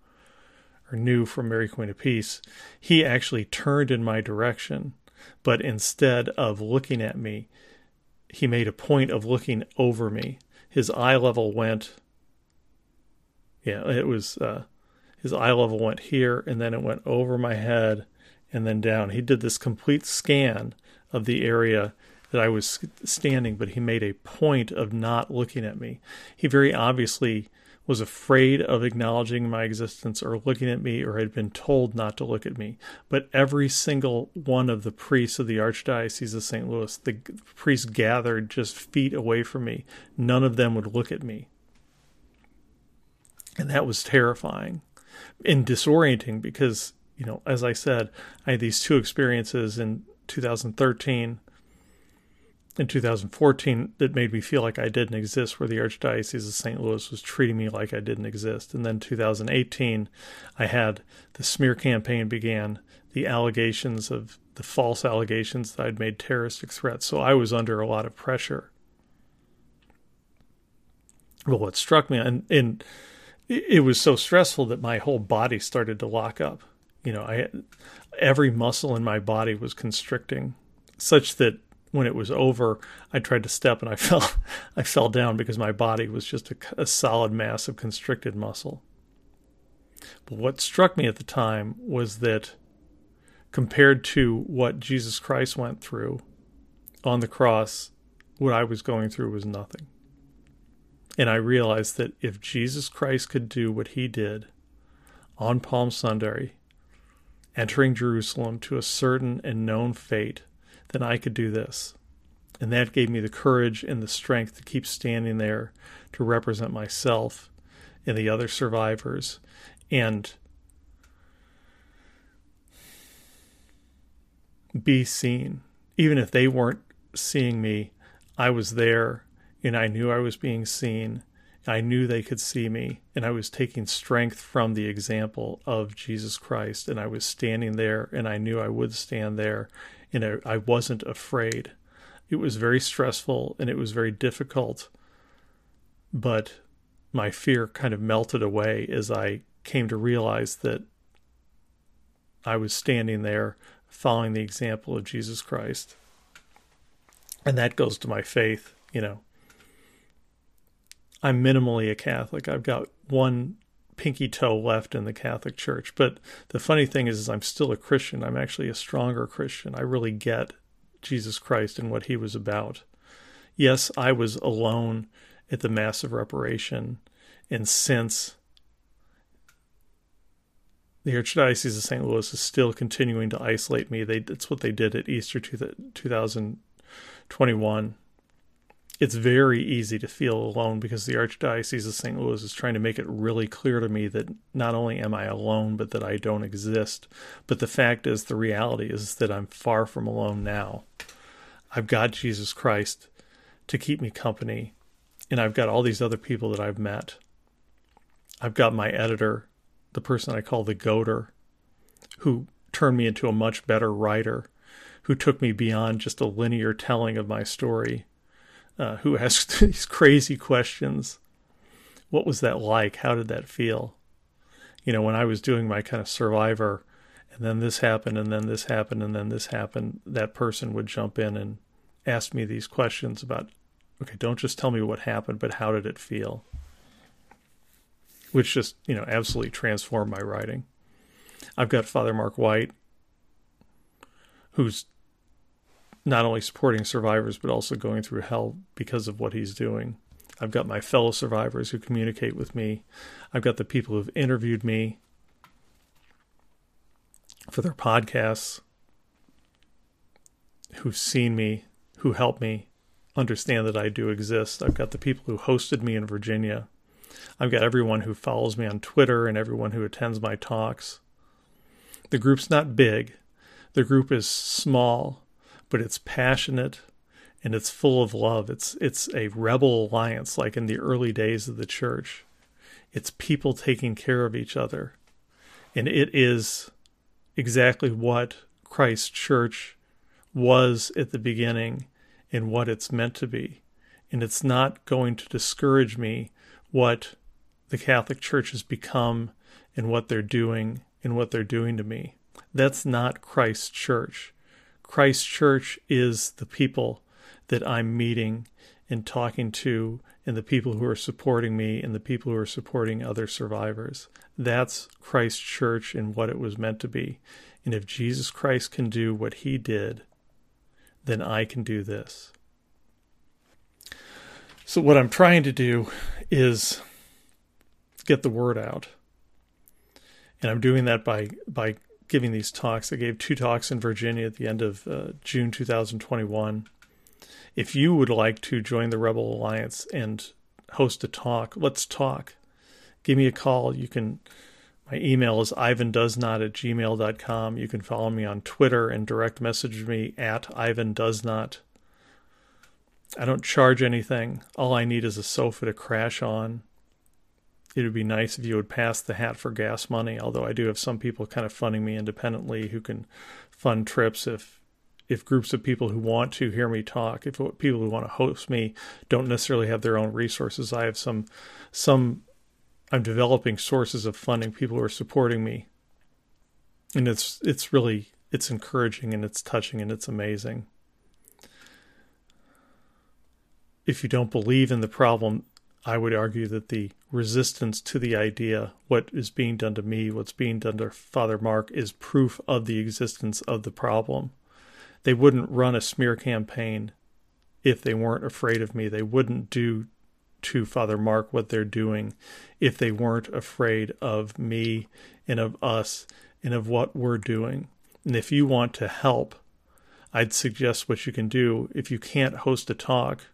or knew from Mary Queen of Peace, he actually turned in my direction, but instead of looking at me, he made a point of looking over me. His eye level went, yeah, it was, uh, his eye level went here and then it went over my head and then down. He did this complete scan of the area that I was standing, but he made a point of not looking at me. He very obviously was afraid of acknowledging my existence or looking at me or had been told not to look at me. But every single one of the priests of the Archdiocese of St. Louis, the priests gathered just feet away from me. None of them would look at me. And that was terrifying and disorienting because, you know, as I said, I had these two experiences in 2013 in 2014 that made me feel like I didn't exist, where the Archdiocese of St. Louis was treating me like I didn't exist. And then 2018, I had the smear campaign began, the allegations of the false allegations that I'd made terroristic threats. So I was under a lot of pressure. Well, what struck me, and, and it was so stressful that my whole body started to lock up. You know, I every muscle in my body was constricting, such that when it was over, I tried to step and I fell, I fell down because my body was just a, a solid mass of constricted muscle. But what struck me at the time was that compared to what Jesus Christ went through on the cross, what I was going through was nothing. And I realized that if Jesus Christ could do what he did on Palm Sunday, entering Jerusalem to a certain and known fate, then I could do this. And that gave me the courage and the strength to keep standing there to represent myself and the other survivors and be seen. Even if they weren't seeing me, I was there and I knew I was being seen. I knew they could see me, and I was taking strength from the example of Jesus Christ, and I was standing there, and I knew I would stand there, and know, I wasn't afraid. It was very stressful and it was very difficult, but my fear kind of melted away as I came to realize that I was standing there following the example of Jesus Christ. And that goes to my faith, you know. I'm minimally a Catholic. I've got one pinky toe left in the Catholic Church. But the funny thing is, is I'm still a Christian. I'm actually a stronger Christian. I really get Jesus Christ and what he was about. Yes, I was alone at the Mass of Reparation, and since the Archdiocese of St. Louis is still continuing to isolate me, they, that's what they did at Easter 2021 it's very easy to feel alone because the Archdiocese of St. Louis is trying to make it really clear to me that not only am I alone, but that I don't exist. But the fact is, the reality is that I'm far from alone now. I've got Jesus Christ to keep me company, and I've got all these other people that I've met. I've got my editor, the person I call the goater, who turned me into a much better writer, who took me beyond just a linear telling of my story uh, who asked these crazy questions. What was that like? How did that feel? You know, when I was doing my kind of survivor, and then this happened, and then this happened, and then this happened, that person would jump in and ask me these questions about, okay, don't just tell me what happened, but how did it feel? Which just, you know, absolutely transformed my writing. I've got Father Mark White, who's not only supporting survivors but also going through hell because of what he's doing. I've got my fellow survivors who communicate with me. I've got the people who've interviewed me for their podcasts, who've seen me, who help me. understand that I do exist. I've got the people who hosted me in Virginia. I've got everyone who follows me on Twitter and everyone who attends my talks. The group's not big. The group is small, but it's passionate and it's full of love. It's it's a rebel alliance like in the early days of the church. It's people taking care of each other. And it is exactly what Christ Church was at the beginning and what it's meant to be. And it's not going to discourage me what the Catholic Church has become and what they're doing and what they're doing to me. That's not Christ's church. Christ's church is the people that I'm meeting and talking to, and the people who are supporting me, and the people who are supporting other survivors. That's Christ church and what it was meant to be. And if Jesus Christ can do what he did, then I can do this. So, what I'm trying to do is get the word out. And I'm doing that by, by giving these talks. I gave two talks in Virginia at the end of uh, June 2021. If you would like to join the Rebel Alliance and host a talk, let's talk. Give me a call. You can my email is ivandoesnot at gmail.com. You can follow me on Twitter and direct message me at ivandoesnot. I don't charge anything. All I need is a sofa to crash on. It would be nice if you would pass the hat for gas money, although I do have some people kind of funding me independently who can fund trips if if groups of people who want to hear me talk, if people who want to host me don't necessarily have their own resources. I have some some I'm developing sources of funding, people who are supporting me. And it's it's really it's encouraging and it's touching and it's amazing. If you don't believe in the problem, I would argue that the resistance to the idea, what is being done to me, what's being done to Father Mark, is proof of the existence of the problem. They wouldn't run a smear campaign if they weren't afraid of me. They wouldn't do to Father Mark what they're doing if they weren't afraid of me and of us and of what we're doing. And if you want to help, I'd suggest what you can do if you can't host a talk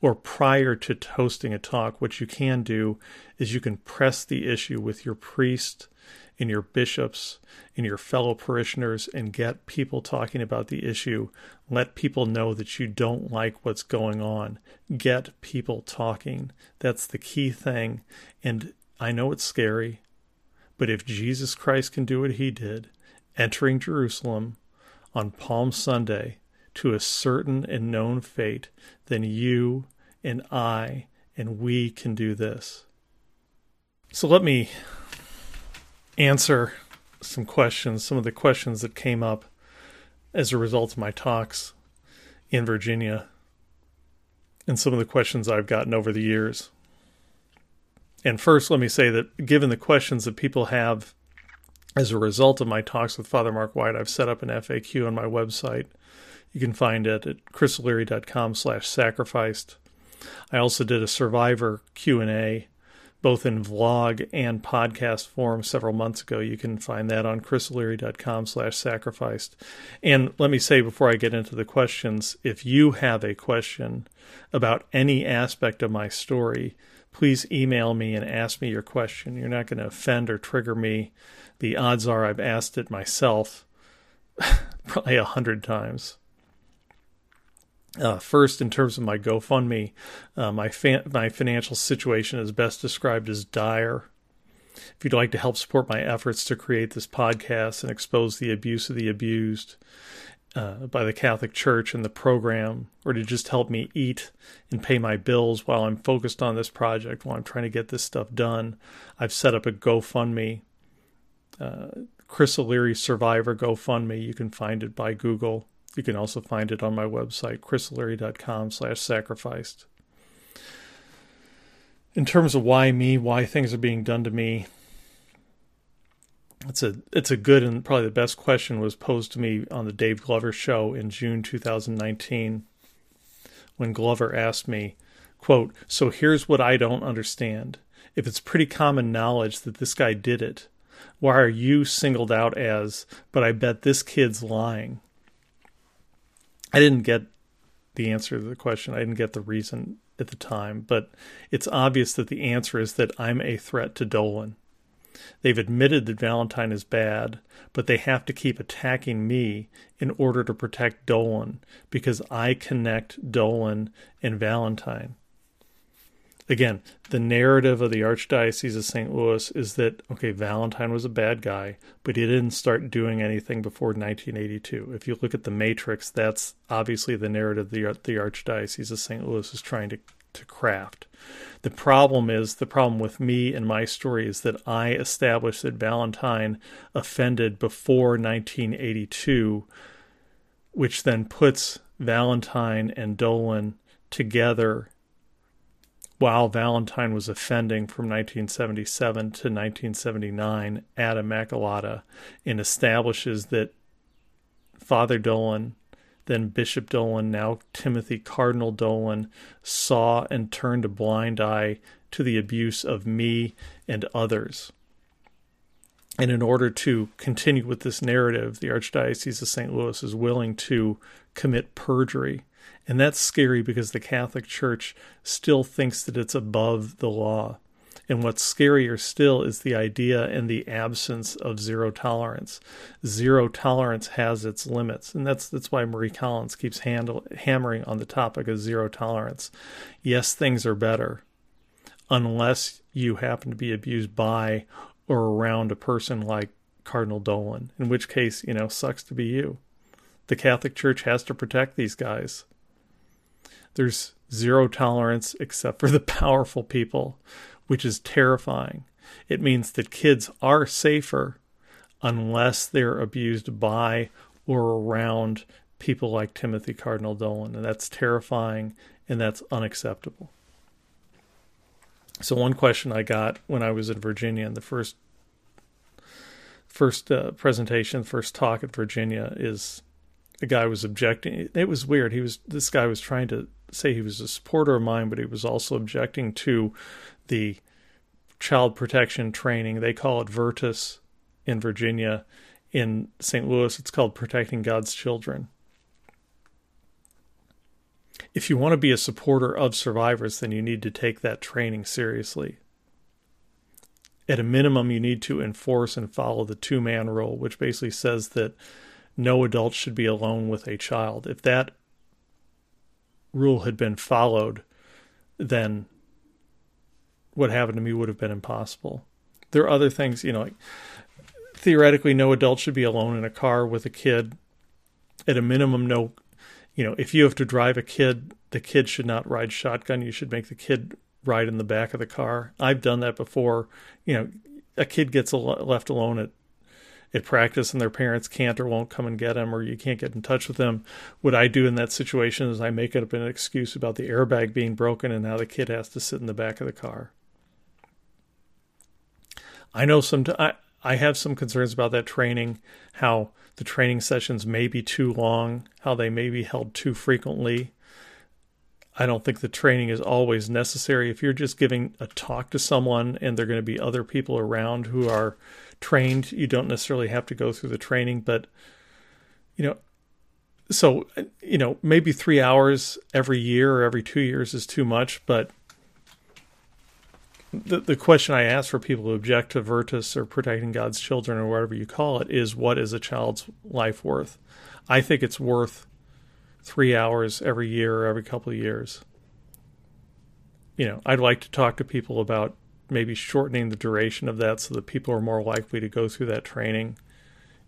or prior to hosting a talk, what you can do is you can press the issue with your priest and your bishops and your fellow parishioners and get people talking about the issue. Let people know that you don't like what's going on. Get people talking. That's the key thing. And I know it's scary, but if Jesus Christ can do what he did, entering Jerusalem on Palm Sunday to a certain and known fate, then you and I and we can do this. So let me answer some questions, some of the questions that came up as a result of my talks in Virginia, and some of the questions I've gotten over the years. And first, let me say that given the questions that people have as a result of my talks with Father Mark White, I've set up an FAQ on my website. You can find it at chrisoleary.com slash sacrificed. I also did a survivor Q&A both in vlog and podcast form several months ago. You can find that on chrisoleary.com slash sacrificed. And let me say before I get into the questions, if you have a question about any aspect of my story, please email me and ask me your question. You're not going to offend or trigger me. The odds are I've asked it myself probably a hundred times. Uh, first, in terms of my GoFundMe, uh, my my financial situation is best described as dire. If you'd like to help support my efforts to create this podcast and expose the abuse of the abused uh, by the Catholic Church and the program, or to just help me eat and pay my bills while I'm focused on this project, while I'm trying to get this stuff done, I've set up a GoFundMe. Uh, Chris O'Leary Survivor GoFundMe. You can find it by Google. You can also find it on my website, chrisoleary.com slash sacrificed. In terms of why me, why things are being done to me, it's a it's a good and probably the best question was posed to me on the Dave Glover show in June 2019 when Glover asked me, quote, "So here's what I don't understand. If it's pretty common knowledge that this guy did it, why are you singled out as, but I bet this kid's lying?" I didn't get the answer to the question. I didn't get the reason at the time, but it's obvious that the answer is that I'm a threat to Dolan. They've admitted that Valentine is bad, but they have to keep attacking me in order to protect Dolan because I connect Dolan and Valentine. Again, the narrative of the Archdiocese of St. Louis is that, okay, Valentine was a bad guy, but he didn't start doing anything before 1982. If you look at the Matrix, that's obviously the narrative the, the Archdiocese of St. Louis is trying to, to craft. The problem is the problem with me and my story is that I established that Valentine offended before 1982, which then puts Valentine and Dolan together while Valentine was offending from 1977 to 1979 at Immaculata and establishes that Father Dolan then Bishop Dolan, now Timothy Cardinal Dolan, saw and turned a blind eye to the abuse of me and others. And in order to continue with this narrative, the Archdiocese of St. Louis is willing to commit perjury. And that's scary because the Catholic Church still thinks that it's above the law. And what's scarier still is the idea and the absence of zero tolerance. Zero tolerance has its limits, and that's that's why Marie Collins keeps handle, hammering on the topic of zero tolerance. Yes, things are better, unless you happen to be abused by or around a person like Cardinal Dolan, in which case, you know, sucks to be you. The Catholic Church has to protect these guys. There's zero tolerance except for the powerful people which is terrifying. It means that kids are safer unless they're abused by or around people like Timothy Cardinal Dolan. And that's terrifying and that's unacceptable. So, one question I got when I was in Virginia in the first first uh, presentation, first talk at Virginia is the guy was objecting. It was weird. He was this guy was trying to say he was a supporter of mine, but he was also objecting to the child protection training. They call it Virtus in Virginia. In St. Louis, it's called Protecting God's Children. If you want to be a supporter of survivors, then you need to take that training seriously. At a minimum, you need to enforce and follow the two man rule, which basically says that no adult should be alone with a child. If that rule had been followed, then what happened to me would have been impossible. There are other things, you know, like theoretically, no adult should be alone in a car with a kid. At a minimum, no, you know, if you have to drive a kid, the kid should not ride shotgun. You should make the kid ride in the back of the car. I've done that before. You know, a kid gets left alone at at practice and their parents can't or won't come and get them or you can't get in touch with them. What I do in that situation is I make up an excuse about the airbag being broken and now the kid has to sit in the back of the car. I know some. I, I have some concerns about that training. How the training sessions may be too long. How they may be held too frequently. I don't think the training is always necessary. If you're just giving a talk to someone and there are going to be other people around who are trained, you don't necessarily have to go through the training. But, you know, so, you know, maybe three hours every year or every two years is too much. But the, the question I ask for people who object to Virtus or protecting God's children or whatever you call it is what is a child's life worth? I think it's worth three hours every year or every couple of years. You know, I'd like to talk to people about maybe shortening the duration of that so that people are more likely to go through that training.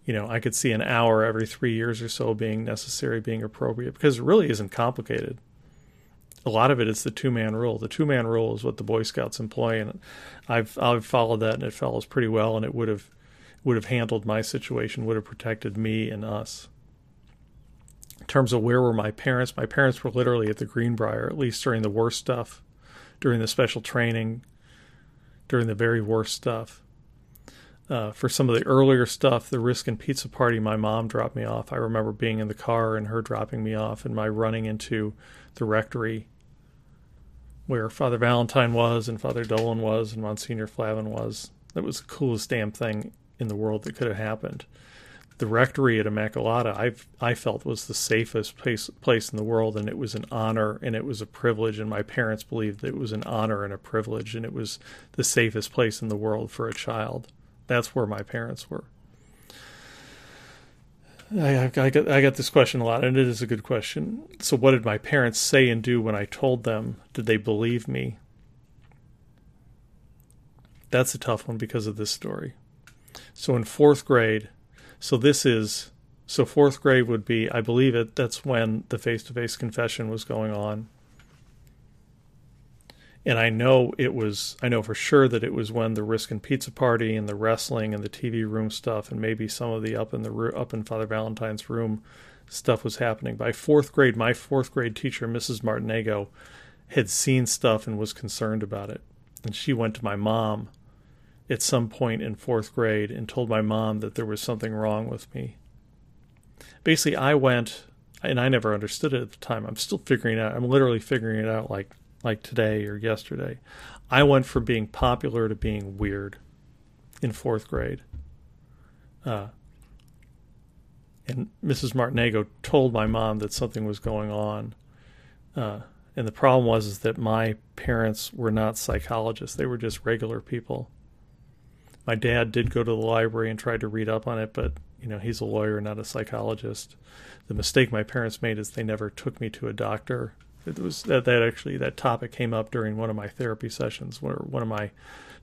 You know, I could see an hour every three years or so being necessary, being appropriate, because it really isn't complicated a lot of it is the two man rule. The two man rule is what the Boy Scouts employ, and I've I've followed that, and it follows pretty well, and it would have would have handled my situation, would have protected me and us. In terms of where were my parents, my parents were literally at the Greenbrier, at least during the worst stuff, during the special training, during the very worst stuff. Uh, for some of the earlier stuff, the risk and Pizza Party, my mom dropped me off. I remember being in the car and her dropping me off, and my running into the rectory where Father Valentine was and Father Dolan was and Monsignor Flavin was. That was the coolest damn thing in the world that could have happened. The rectory at Immaculata, I I felt was the safest place place in the world, and it was an honor and it was a privilege, and my parents believed it was an honor and a privilege, and it was the safest place in the world for a child. That's where my parents were. I, I, I get this question a lot, and it is a good question. So, what did my parents say and do when I told them? Did they believe me? That's a tough one because of this story. So, in fourth grade, so this is so fourth grade would be, I believe it. That's when the face-to-face confession was going on, and I know it was. I know for sure that it was when the risk and Pizza Party and the wrestling and the TV room stuff, and maybe some of the up in the up in Father Valentine's room stuff was happening. By fourth grade, my fourth grade teacher, Mrs. Martinego, had seen stuff and was concerned about it, and she went to my mom at some point in fourth grade and told my mom that there was something wrong with me. Basically, I went, and I never understood it at the time. I'm still figuring it out. I'm literally figuring it out like like today or yesterday. I went from being popular to being weird in fourth grade. Uh, and Mrs. Martinego told my mom that something was going on. Uh, and the problem was is that my parents were not psychologists; they were just regular people my dad did go to the library and tried to read up on it, but you know he's a lawyer, not a psychologist. The mistake my parents made is they never took me to a doctor. It was that, that actually that topic came up during one of my therapy sessions where one of my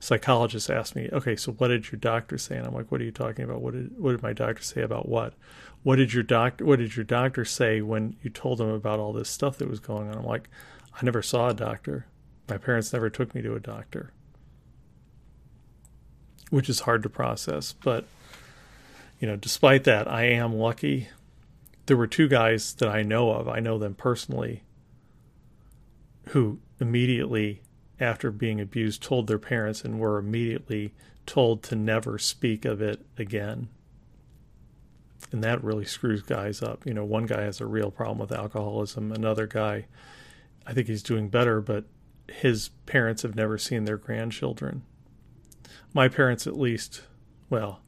psychologists asked me, "Okay, so what did your doctor say?" And I'm like, "What are you talking about? What did what did my doctor say about what? What did your doctor What did your doctor say when you told him about all this stuff that was going on?" I'm like, "I never saw a doctor. My parents never took me to a doctor." Which is hard to process. But, you know, despite that, I am lucky. There were two guys that I know of, I know them personally, who immediately after being abused told their parents and were immediately told to never speak of it again. And that really screws guys up. You know, one guy has a real problem with alcoholism, another guy, I think he's doing better, but his parents have never seen their grandchildren my parents at least, well,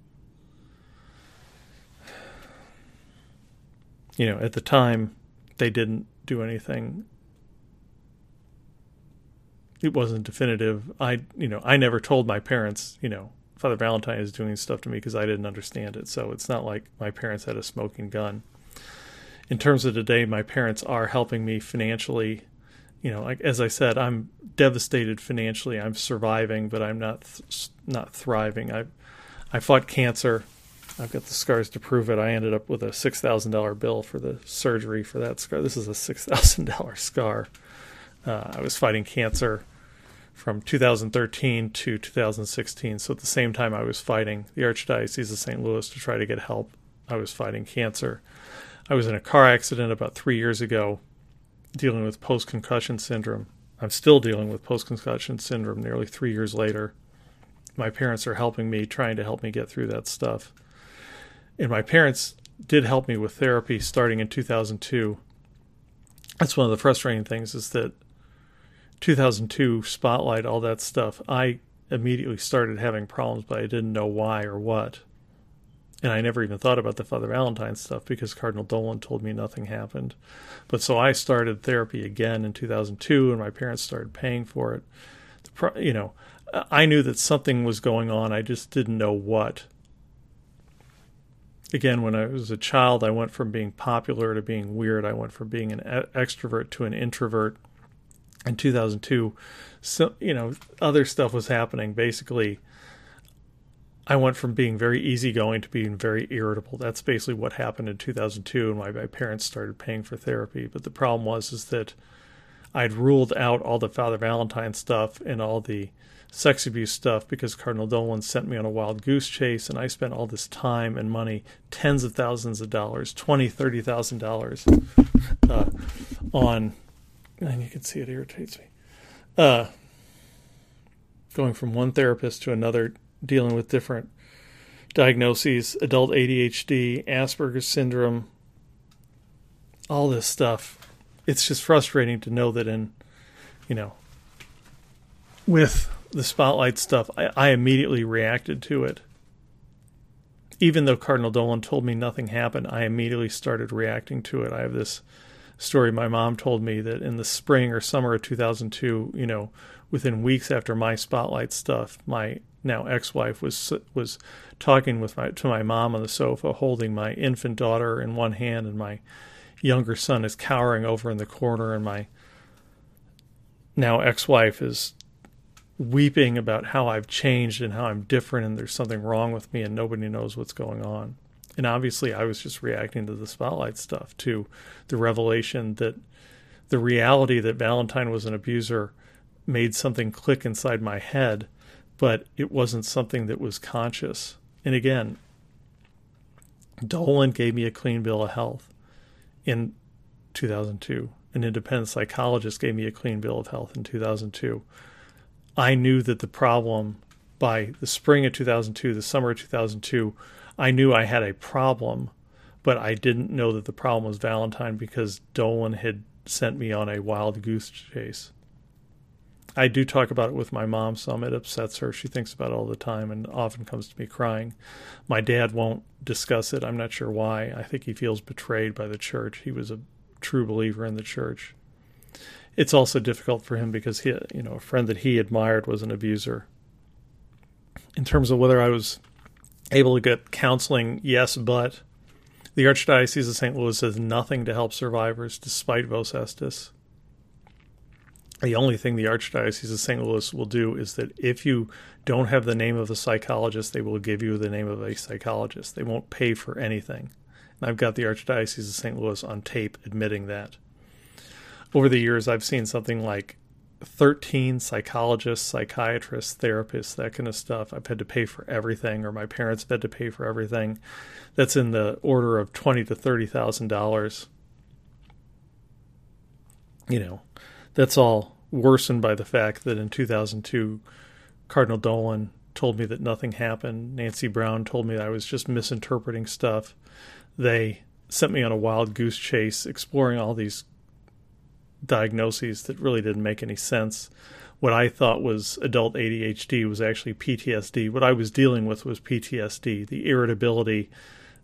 you know, at the time, they didn't do anything. It wasn't definitive. I, you know, I never told my parents, you know, Father Valentine is doing stuff to me because I didn't understand it. So it's not like my parents had a smoking gun. In terms of today, my parents are helping me financially you know, like as I said, I'm devastated financially. I'm surviving, but I'm not th- not thriving. I I fought cancer. I've got the scars to prove it. I ended up with a six thousand dollar bill for the surgery for that scar. This is a six thousand dollar scar. Uh, I was fighting cancer from 2013 to 2016. So at the same time, I was fighting the Archdiocese of St. Louis to try to get help. I was fighting cancer. I was in a car accident about three years ago dealing with post concussion syndrome. I'm still dealing with post concussion syndrome nearly three years later. My parents are helping me, trying to help me get through that stuff. And my parents did help me with therapy starting in 2002. That's one of the frustrating things is that 2002 spotlight, all that stuff, I immediately started having problems, but I didn't know why or what. And I never even thought about the Father Valentine stuff because Cardinal Dolan told me nothing happened. But so I started therapy again in 2002, and my parents started paying for it. The, you know, I knew that something was going on. I just didn't know what. Again, when I was a child, I went from being popular to being weird. I went from being an extrovert to an introvert. In 2002, so you know, other stuff was happening. Basically, I went from being very easygoing to being very irritable. That's basically what happened in 2002, and my, my parents started paying for therapy. But the problem was is that I'd ruled out all the Father Valentine stuff and all the sex abuse stuff because Cardinal Dolan sent me on a wild goose chase, and I spent all this time and money, tens of thousands of dollars, twenty, thirty thousand dollars, uh, on, and you can see it irritates me, uh, going from one therapist to another dealing with different diagnoses adult ADHD, Asperger's syndrome, all this stuff. It's just frustrating to know that in, you know, with the spotlight stuff, I, I immediately reacted to it. even though Cardinal Dolan told me nothing happened, I immediately started reacting to it. I have this story my mom told me that in the spring or summer of 2002, you know, within weeks after my spotlight stuff, my now ex-wife was was talking with my to my mom on the sofa, holding my infant daughter in one hand, and my younger son is cowering over in the corner, and my now ex-wife is weeping about how I've changed and how I'm different and there's something wrong with me and nobody knows what's going on. And obviously, I was just reacting to the spotlight stuff, to the revelation that the reality that Valentine was an abuser made something click inside my head, but it wasn't something that was conscious. And again, Dolan gave me a clean bill of health in 2002. An independent psychologist gave me a clean bill of health in 2002. I knew that the problem by the spring of 2002, the summer of 2002, I knew I had a problem, but I didn't know that the problem was Valentine because Dolan had sent me on a wild goose chase. I do talk about it with my mom some. It upsets her. She thinks about it all the time and often comes to me crying. My dad won't discuss it. I'm not sure why. I think he feels betrayed by the church. He was a true believer in the church it's also difficult for him because he, you know, a friend that he admired was an abuser. In terms of whether I was able to get counseling, yes, but the Archdiocese of St. Louis does nothing to help survivors despite Vos Estis. The only thing the Archdiocese of St. Louis will do is that if you don't have the name of a psychologist, they will give you the name of a psychologist. They won't pay for anything. And I've got the Archdiocese of St. Louis on tape admitting that over the years, I've seen something like 13 psychologists, psychiatrists, therapists, that kind of stuff. I've had to pay for everything, or my parents have had to pay for everything. That's in the order of twenty to thirty thousand dollars. You know, that's all worsened by the fact that in 2002, Cardinal Dolan told me that nothing happened. Nancy Brown told me that I was just misinterpreting stuff. They sent me on a wild goose chase exploring all these diagnoses that really didn't make any sense. What I thought was adult ADHD was actually PTSD. What I was dealing with was PTSD, the irritability,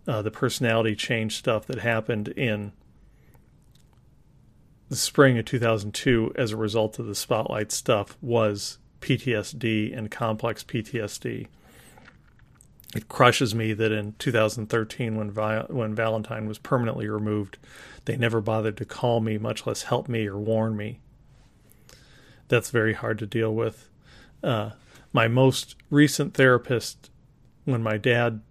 uh, the personality change stuff that happened in the spring of 2002 as a result of the spotlight stuff was PTSD and complex PTSD. It crushes me that in 2013, when Vi- when Valentine was permanently removed, they never bothered to call me, much less help me or warn me. That's very hard to deal with. Uh, my most recent therapist, when my dad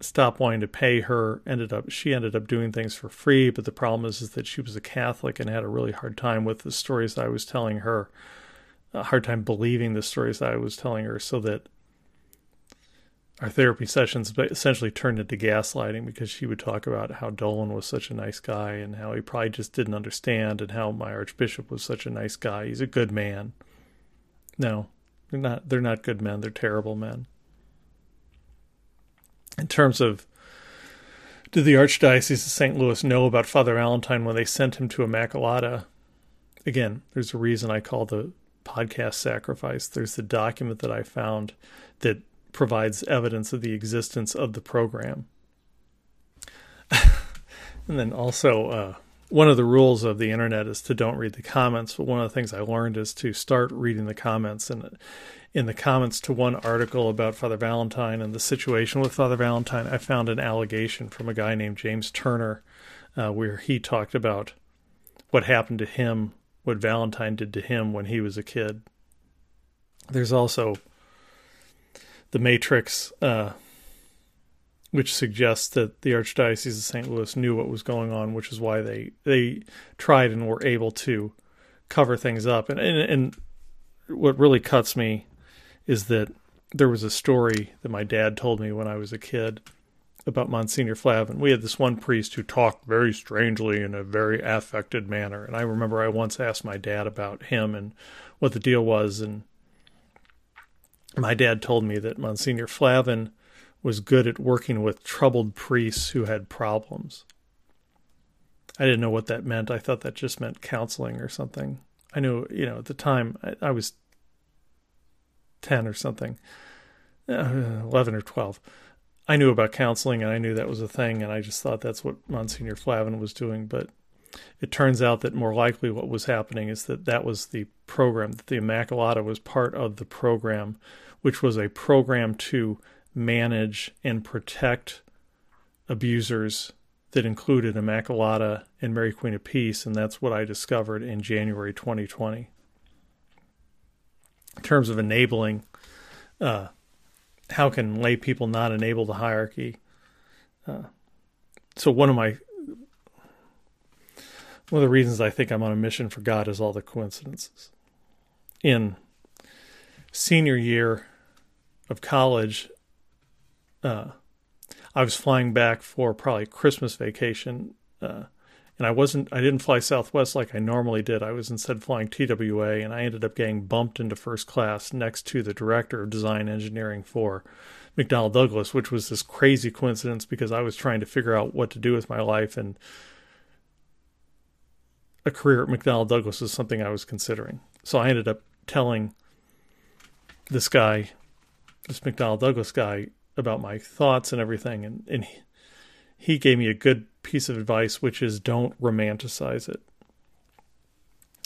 stopped wanting to pay her, ended up she ended up doing things for free. But the problem is, is that she was a Catholic and had a really hard time with the stories I was telling her, a hard time believing the stories I was telling her, so that our therapy sessions essentially turned into gaslighting because she would talk about how Dolan was such a nice guy and how he probably just didn't understand and how my archbishop was such a nice guy. He's a good man. No, they're not they're not good men, they're terrible men. In terms of did the Archdiocese of St. Louis know about Father Valentine when they sent him to Immaculata? Again, there's a reason I call the podcast sacrifice. There's the document that I found that provides evidence of the existence of the program. and then also, uh, one of the rules of the internet is to don't read the comments. But one of the things I learned is to start reading the comments. And in the comments to one article about Father Valentine and the situation with Father Valentine, I found an allegation from a guy named James Turner, uh, where he talked about what happened to him, what Valentine did to him when he was a kid. There's also the Matrix, uh, which suggests that the Archdiocese of St. Louis knew what was going on, which is why they they tried and were able to cover things up. And and, and what really cuts me is that there was a story that my dad told me when I was a kid about Monsignor Flavin. We had this one priest who talked very strangely in a very affected manner. And I remember I once asked my dad about him and what the deal was. And my dad told me that Monsignor Flavin was good at working with troubled priests who had problems. I didn't know what that meant. I thought that just meant counseling or something. I knew, you know, at the time I, I was 10 or something, uh, 11 or 12. I knew about counseling and I knew that was a thing, and I just thought that's what Monsignor Flavin was doing. But it turns out that more likely what was happening is that that was the program, that the Immaculata was part of the program, which was a program to manage and protect abusers that included Immaculata and Mary Queen of Peace, and that's what I discovered in January 2020. In terms of enabling, uh, how can lay people not enable the hierarchy? Uh, so one of my one of the reasons I think I'm on a mission for God is all the coincidences. In senior year of college, uh, I was flying back for probably Christmas vacation, uh, and I wasn't. I didn't fly Southwest like I normally did. I was instead flying TWA, and I ended up getting bumped into first class next to the director of design engineering for McDonnell Douglas, which was this crazy coincidence because I was trying to figure out what to do with my life, and a career at McDonnell Douglas was something I was considering. So I ended up telling this guy, this McDonnell Douglas guy, about my thoughts and everything, and and he, he gave me a good piece of advice, which is don't romanticize it.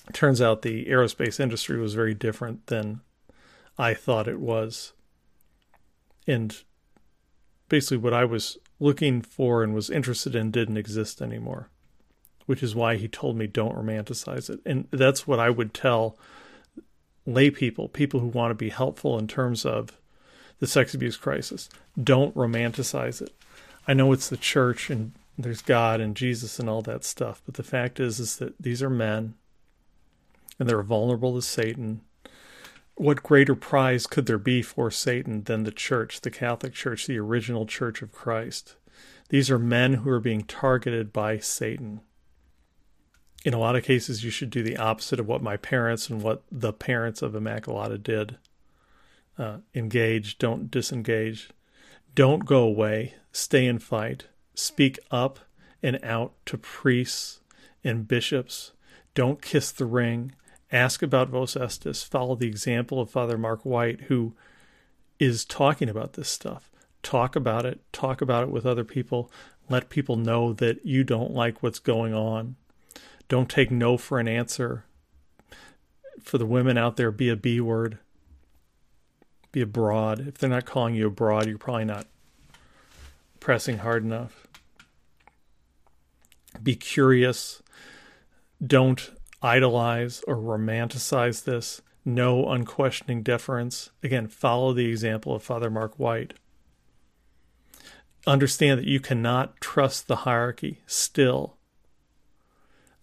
it. Turns out the aerospace industry was very different than I thought it was, and basically what I was looking for and was interested in didn't exist anymore, which is why he told me don't romanticize it, and that's what I would tell lay people, people who want to be helpful in terms of the sex abuse crisis. Don't romanticize it. I know it's the church and there's God and Jesus and all that stuff, but the fact is is that these are men and they're vulnerable to Satan. What greater prize could there be for Satan than the church, the Catholic Church, the original church of Christ? These are men who are being targeted by Satan. In a lot of cases, you should do the opposite of what my parents and what the parents of Immaculata did uh, engage, don't disengage. Don't go away, stay and fight. Speak up and out to priests and bishops. Don't kiss the ring. Ask about Vos Estis. Follow the example of Father Mark White, who is talking about this stuff. Talk about it. Talk about it with other people. Let people know that you don't like what's going on. Don't take no for an answer. For the women out there, be a B word be a broad. If they're not calling you a broad, you're probably not pressing hard enough. Be curious. Don't idolize or romanticize this. No unquestioning deference. Again, follow the example of Father Mark White. Understand that you cannot trust the hierarchy still.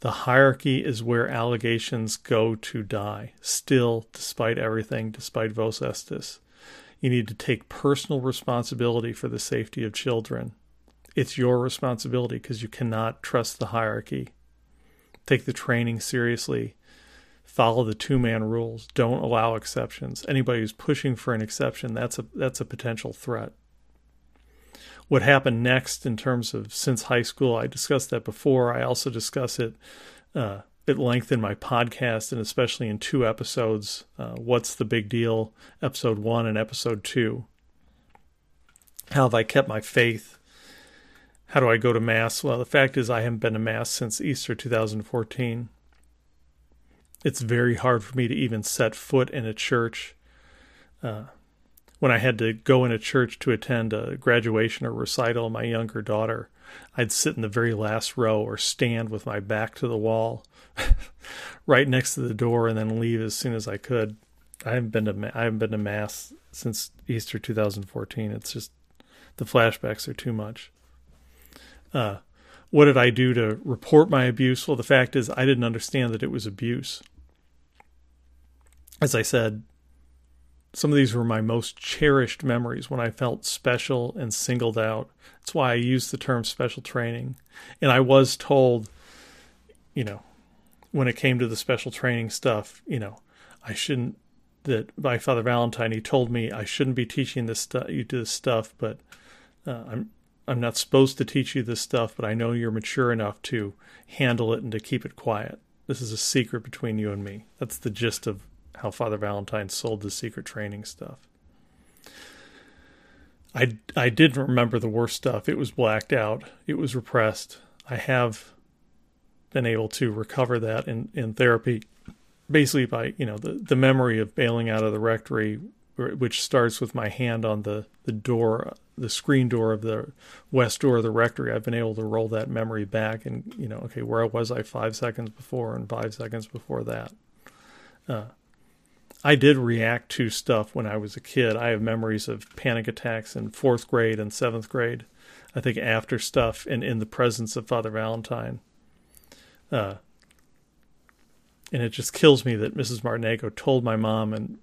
The hierarchy is where allegations go to die, still, despite everything, despite Vos Estis. You need to take personal responsibility for the safety of children. It's your responsibility because you cannot trust the hierarchy. Take the training seriously. Follow the two man rules. Don't allow exceptions. Anybody who's pushing for an exception, that's a that's a potential threat. What happened next in terms of since high school, I discussed that before. I also discuss it uh, at length in my podcast and especially in two episodes uh, What's the Big Deal, episode one and episode two. How have I kept my faith? How do I go to Mass? Well, the fact is, I haven't been to Mass since Easter 2014. It's very hard for me to even set foot in a church. Uh, when I had to go in a church to attend a graduation or recital of my younger daughter, I'd sit in the very last row or stand with my back to the wall right next to the door and then leave as soon as I could. I haven't been to I haven't been to mass since Easter 2014. It's just the flashbacks are too much. Uh, what did I do to report my abuse? Well, the fact is I didn't understand that it was abuse. As I said, some of these were my most cherished memories when I felt special and singled out. That's why I use the term special training. And I was told, you know, when it came to the special training stuff, you know, I shouldn't that by Father Valentine he told me I shouldn't be teaching this stuff you do this stuff, but uh, I'm I'm not supposed to teach you this stuff, but I know you're mature enough to handle it and to keep it quiet. This is a secret between you and me. That's the gist of how Father Valentine sold the secret training stuff. I, I didn't remember the worst stuff. It was blacked out. It was repressed. I have been able to recover that in, in therapy, basically by you know the, the memory of bailing out of the rectory, which starts with my hand on the, the door, the screen door of the west door of the rectory. I've been able to roll that memory back and you know okay where was I five seconds before and five seconds before that. Uh, I did react to stuff when I was a kid. I have memories of panic attacks in fourth grade and seventh grade. I think after stuff and in the presence of Father Valentine. Uh, and it just kills me that Mrs. Martinengo told my mom and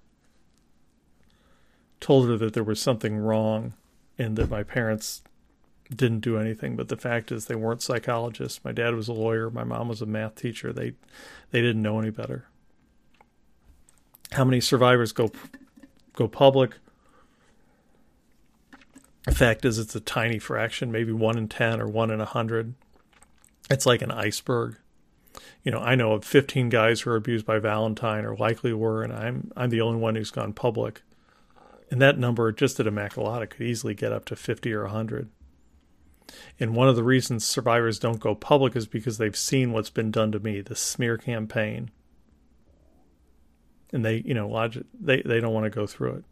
told her that there was something wrong and that my parents didn't do anything. But the fact is, they weren't psychologists. My dad was a lawyer. My mom was a math teacher. They they didn't know any better how many survivors go go public. The fact is, it's a tiny fraction, maybe one in 10 or one in a 100. It's like an iceberg. You know, I know of 15 guys who are abused by Valentine or likely were, and I'm, I'm the only one who's gone public. And that number, just at Immaculata, could easily get up to 50 or 100. And one of the reasons survivors don't go public is because they've seen what's been done to me the smear campaign and they you know logic they they don't want to go through it.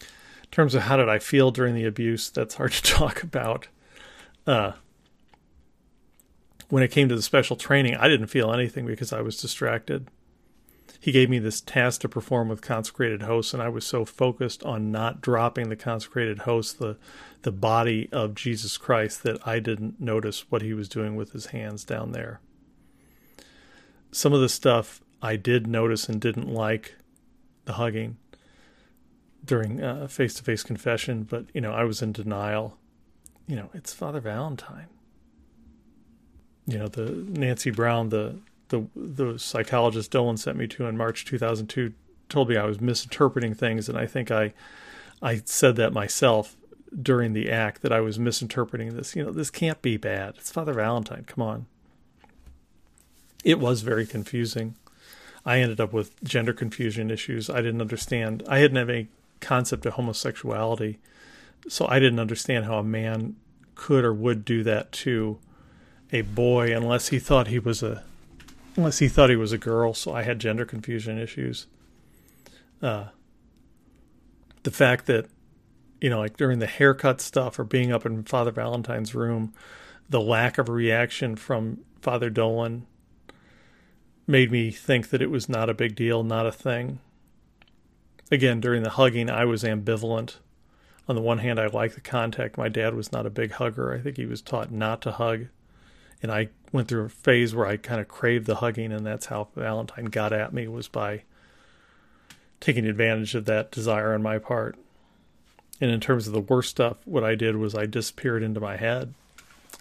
In terms of how did i feel during the abuse that's hard to talk about. Uh when it came to the special training i didn't feel anything because i was distracted. He gave me this task to perform with consecrated hosts and i was so focused on not dropping the consecrated host the the body of jesus christ that i didn't notice what he was doing with his hands down there. Some of the stuff I did notice and didn't like the hugging during face to face confession, but you know, I was in denial. You know, it's Father Valentine. You know, the Nancy Brown, the the the psychologist Dolan sent me to in March 2002 told me I was misinterpreting things and I think I I said that myself during the act that I was misinterpreting this. You know, this can't be bad. It's Father Valentine. Come on. It was very confusing. I ended up with gender confusion issues. I didn't understand. I hadn't have any concept of homosexuality, so I didn't understand how a man could or would do that to a boy unless he thought he was a unless he thought he was a girl. So I had gender confusion issues. Uh, the fact that you know, like during the haircut stuff or being up in Father Valentine's room, the lack of reaction from Father Dolan made me think that it was not a big deal, not a thing. Again, during the hugging, I was ambivalent. On the one hand, I liked the contact. My dad was not a big hugger. I think he was taught not to hug. And I went through a phase where I kind of craved the hugging, and that's how Valentine got at me was by taking advantage of that desire on my part. And in terms of the worst stuff, what I did was I disappeared into my head.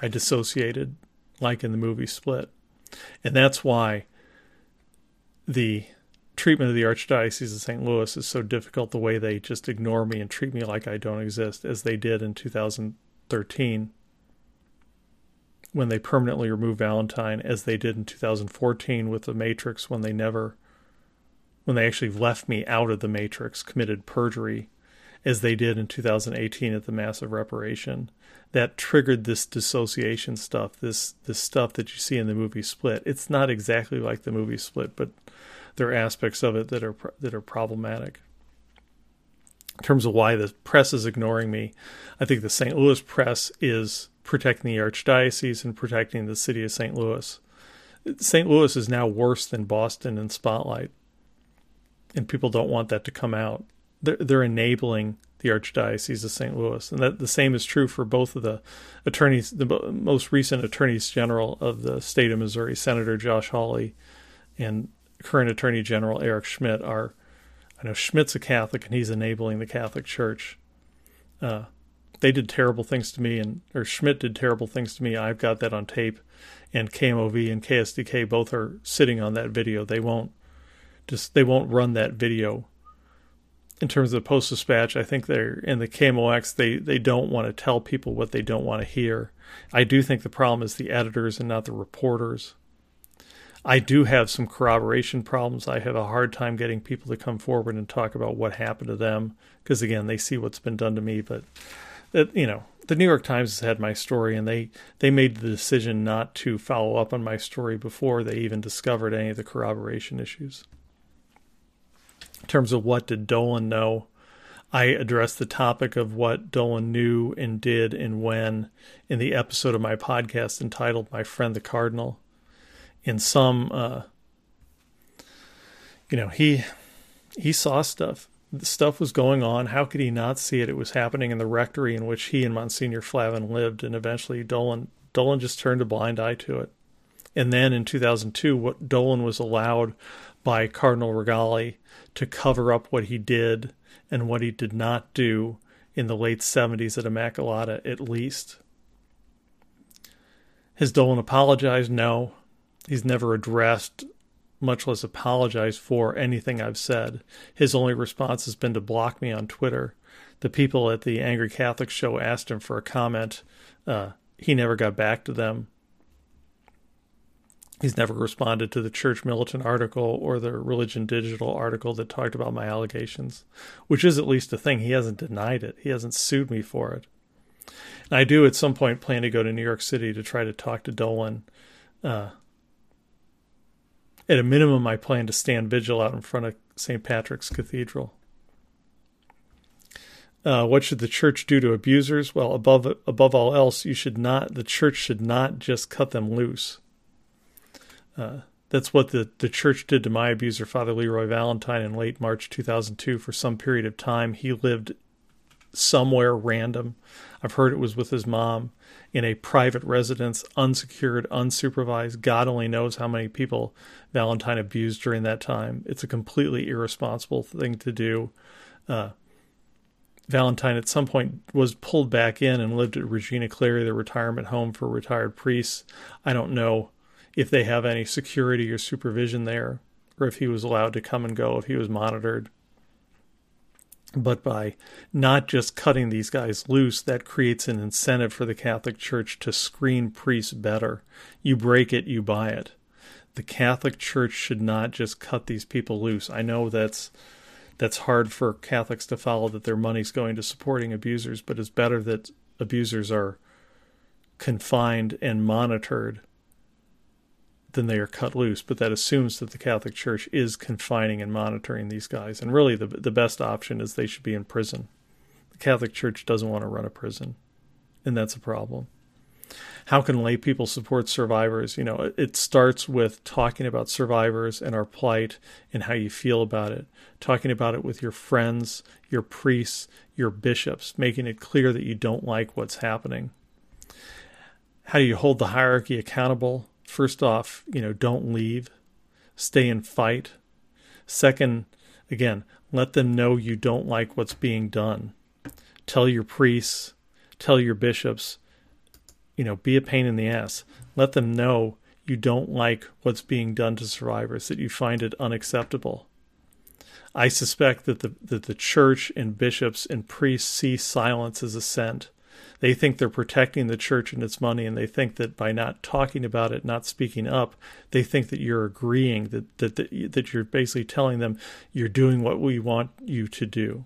I dissociated, like in the movie Split. And that's why the treatment of the Archdiocese of St. Louis is so difficult the way they just ignore me and treat me like I don't exist, as they did in 2013 when they permanently removed Valentine, as they did in 2014 with the Matrix when they never, when they actually left me out of the Matrix, committed perjury, as they did in 2018 at the Mass of Reparation. That triggered this dissociation stuff, this this stuff that you see in the movie Split. It's not exactly like the movie Split, but there are aspects of it that are that are problematic. In terms of why the press is ignoring me, I think the St. Louis press is protecting the archdiocese and protecting the city of St. Louis. St. Louis is now worse than Boston in spotlight, and people don't want that to come out. They're, they're enabling the Archdiocese of St. Louis, and that the same is true for both of the attorneys, the most recent attorneys general of the state of Missouri, Senator Josh Hawley, and current Attorney General Eric Schmitt are. I know Schmitt's a Catholic and he's enabling the Catholic Church. Uh, they did terrible things to me, and or Schmitt did terrible things to me. I've got that on tape, and KMOV and KSDK both are sitting on that video. They won't just they won't run that video. In terms of the Post Dispatch, I think they're in the KMOX. They they don't want to tell people what they don't want to hear. I do think the problem is the editors and not the reporters. I do have some corroboration problems. I have a hard time getting people to come forward and talk about what happened to them because again, they see what's been done to me. But that you know, the New York Times has had my story, and they they made the decision not to follow up on my story before they even discovered any of the corroboration issues. In terms of what did Dolan know, I addressed the topic of what Dolan knew and did and when in the episode of my podcast entitled "My Friend the Cardinal." In some uh, you know he he saw stuff. The stuff was going on. How could he not see it? It was happening in the rectory in which he and monsignor flavin lived and eventually dolan dolan just turned a blind eye to it. And then in 2002 what dolan was allowed by cardinal Rigali to cover up what he did and what he did not do in the late 70s at immaculata at least. Has dolan apologized? No He's never addressed, much less apologized for anything I've said. His only response has been to block me on Twitter. The people at the Angry Catholic show asked him for a comment. Uh, he never got back to them. He's never responded to the Church Militant article or the Religion Digital article that talked about my allegations, which is at least a thing. He hasn't denied it, he hasn't sued me for it. And I do at some point plan to go to New York City to try to talk to Dolan. Uh, at a minimum, I plan to stand vigil out in front of St. Patrick's Cathedral. Uh, what should the church do to abusers? Well, above above all else, you should not. The church should not just cut them loose. Uh, that's what the, the church did to my abuser, Father Leroy Valentine, in late March 2002. For some period of time, he lived somewhere random. I've heard it was with his mom in a private residence, unsecured, unsupervised. God only knows how many people Valentine abused during that time. It's a completely irresponsible thing to do. Uh, Valentine at some point was pulled back in and lived at Regina Coeli, the retirement home for retired priests. I don't know if they have any security or supervision there, or if he was allowed to come and go, if he was monitored but by not just cutting these guys loose, that creates an incentive for the Catholic Church to screen priests better. You break it, you buy it. The Catholic Church should not just cut these people loose. I know that's that's hard for Catholics to follow that their money's going to supporting abusers, but it's better that abusers are confined and monitored then they are cut loose. But that assumes that the Catholic Church is confining and monitoring these guys. And really, the the best option is they should be in prison. The Catholic Church doesn't want to run a prison, and that's a problem. How can lay people support survivors? You know, it starts with talking about survivors and our plight and how you feel about it. Talking about it with your friends, your priests, your bishops, making it clear that you don't like what's happening. How do you hold the hierarchy accountable? First off, you know, don't leave, stay and fight. Second, again, let them know you don't like what's being done. Tell your priests, tell your bishops, you know, be a pain in the ass. Let them know you don't like what's being done to survivors, that you find it unacceptable. I suspect that the that the church and bishops and priests see silence as assent they think they're protecting the church and its money, and they think that by not talking about it, not speaking up, they think that you're agreeing that that that, that you're basically telling them you're doing what we want you to do.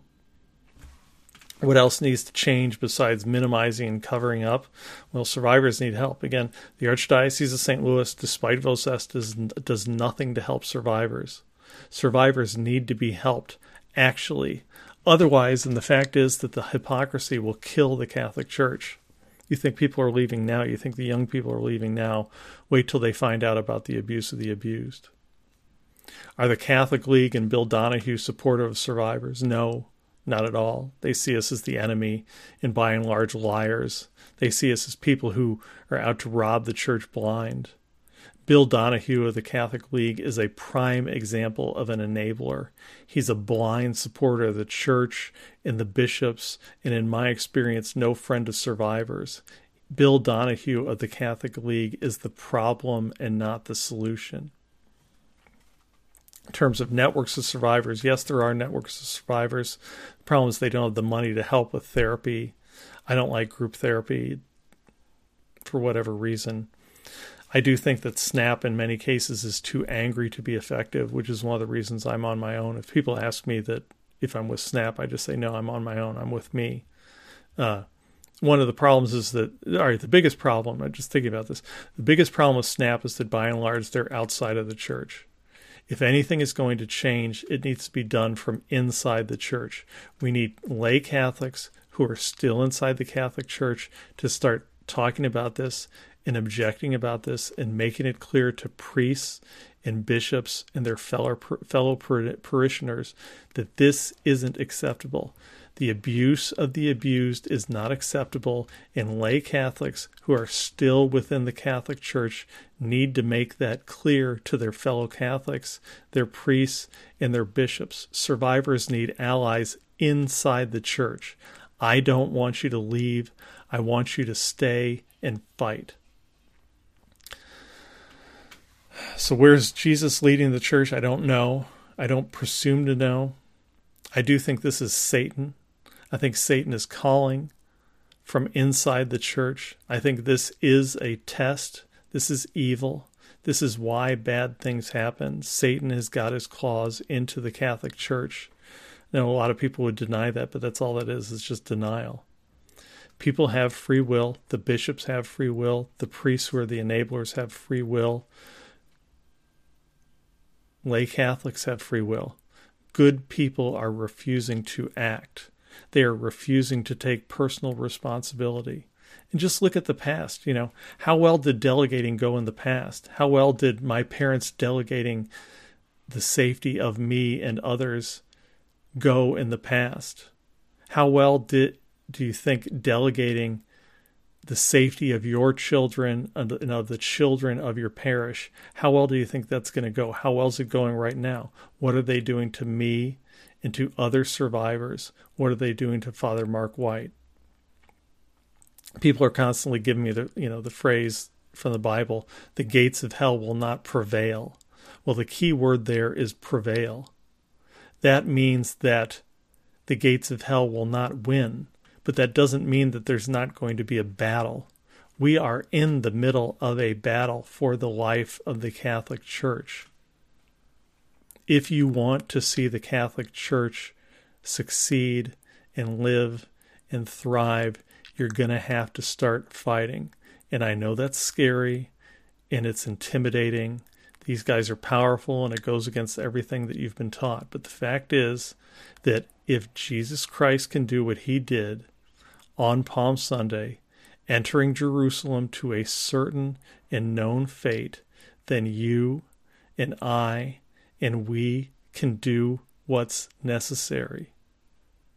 What else needs to change besides minimizing and covering up? Well, survivors need help. Again, the Archdiocese of St. Louis, despite Vos Est, does, does nothing to help survivors. Survivors need to be helped, actually otherwise, and the fact is that the hypocrisy will kill the Catholic Church. You think people are leaving now, you think the young people are leaving now, wait till they find out about the abuse of the abused. Are the Catholic League and Bill Donohue supportive of survivors? No, not at all. They see us as the enemy and by and large liars. They see us as people who are out to rob the church blind. Bill Donohue of the Catholic League is a prime example of an enabler. He's a blind supporter of the church and the bishops, and in my experience, no friend of survivors. Bill Donohue of the Catholic League is the problem and not the solution. In terms of networks of survivors, yes, there are networks of survivors. The problem is they don't have the money to help with therapy. I don't like group therapy for whatever reason. I do think that Snap in many cases is too angry to be effective, which is one of the reasons I'm on my own. If people ask me that if I'm with Snap, I just say, no, I'm on my own. I'm with me. Uh, one of the problems is that, all right, the biggest problem, I'm just thinking about this, the biggest problem with Snap is that by and large, they're outside of the church. If anything is going to change, it needs to be done from inside the church. We need lay Catholics who are still inside the Catholic Church to start talking about this and objecting about this and making it clear to priests and bishops and their fellow fellow parishioners that this isn't acceptable. The abuse of the abused is not acceptable, and lay Catholics who are still within the Catholic Church need to make that clear to their fellow Catholics, their priests, and their bishops. Survivors need allies inside the Church. I don't want you to leave. I want you to stay and fight. So, where's Jesus leading the church? I don't know. I don't presume to know. I do think this is Satan. I think Satan is calling from inside the church. I think this is a test. This is evil. This is why bad things happen. Satan has got his claws into the Catholic Church. Now, a lot of people would deny that, but that's all that is. It's just denial. People have free will. The bishops have free will. The priests who are the enablers have free will. Lay Catholics have free will. Good people are refusing to act. They are refusing to take personal responsibility. And just look at the past. You know, how well did delegating go in the past? How well did my parents delegating the safety of me and others go in the past? How well did do you think delegating the safety of your children and of the children of your parish, how well do you think that's going to go? How well is it going right now? What are they doing to me and to other survivors? What are they doing to Father Mark White? People are constantly giving me the you know the phrase from the Bible, the gates of hell will not prevail. Well, the key word there is prevail. That means that the gates of hell will not win but that doesn't mean that there's not going to be a battle. We are in the middle of a battle for the life of the Catholic Church. If you want to see the Catholic Church succeed and live and thrive, you're going to have to start fighting. And I know that's scary and it's intimidating. These guys are powerful and it goes against everything that you've been taught. But the fact is that if Jesus Christ can do what he did, on Palm Sunday, entering Jerusalem to a certain and known fate, then you and I and we can do what's necessary.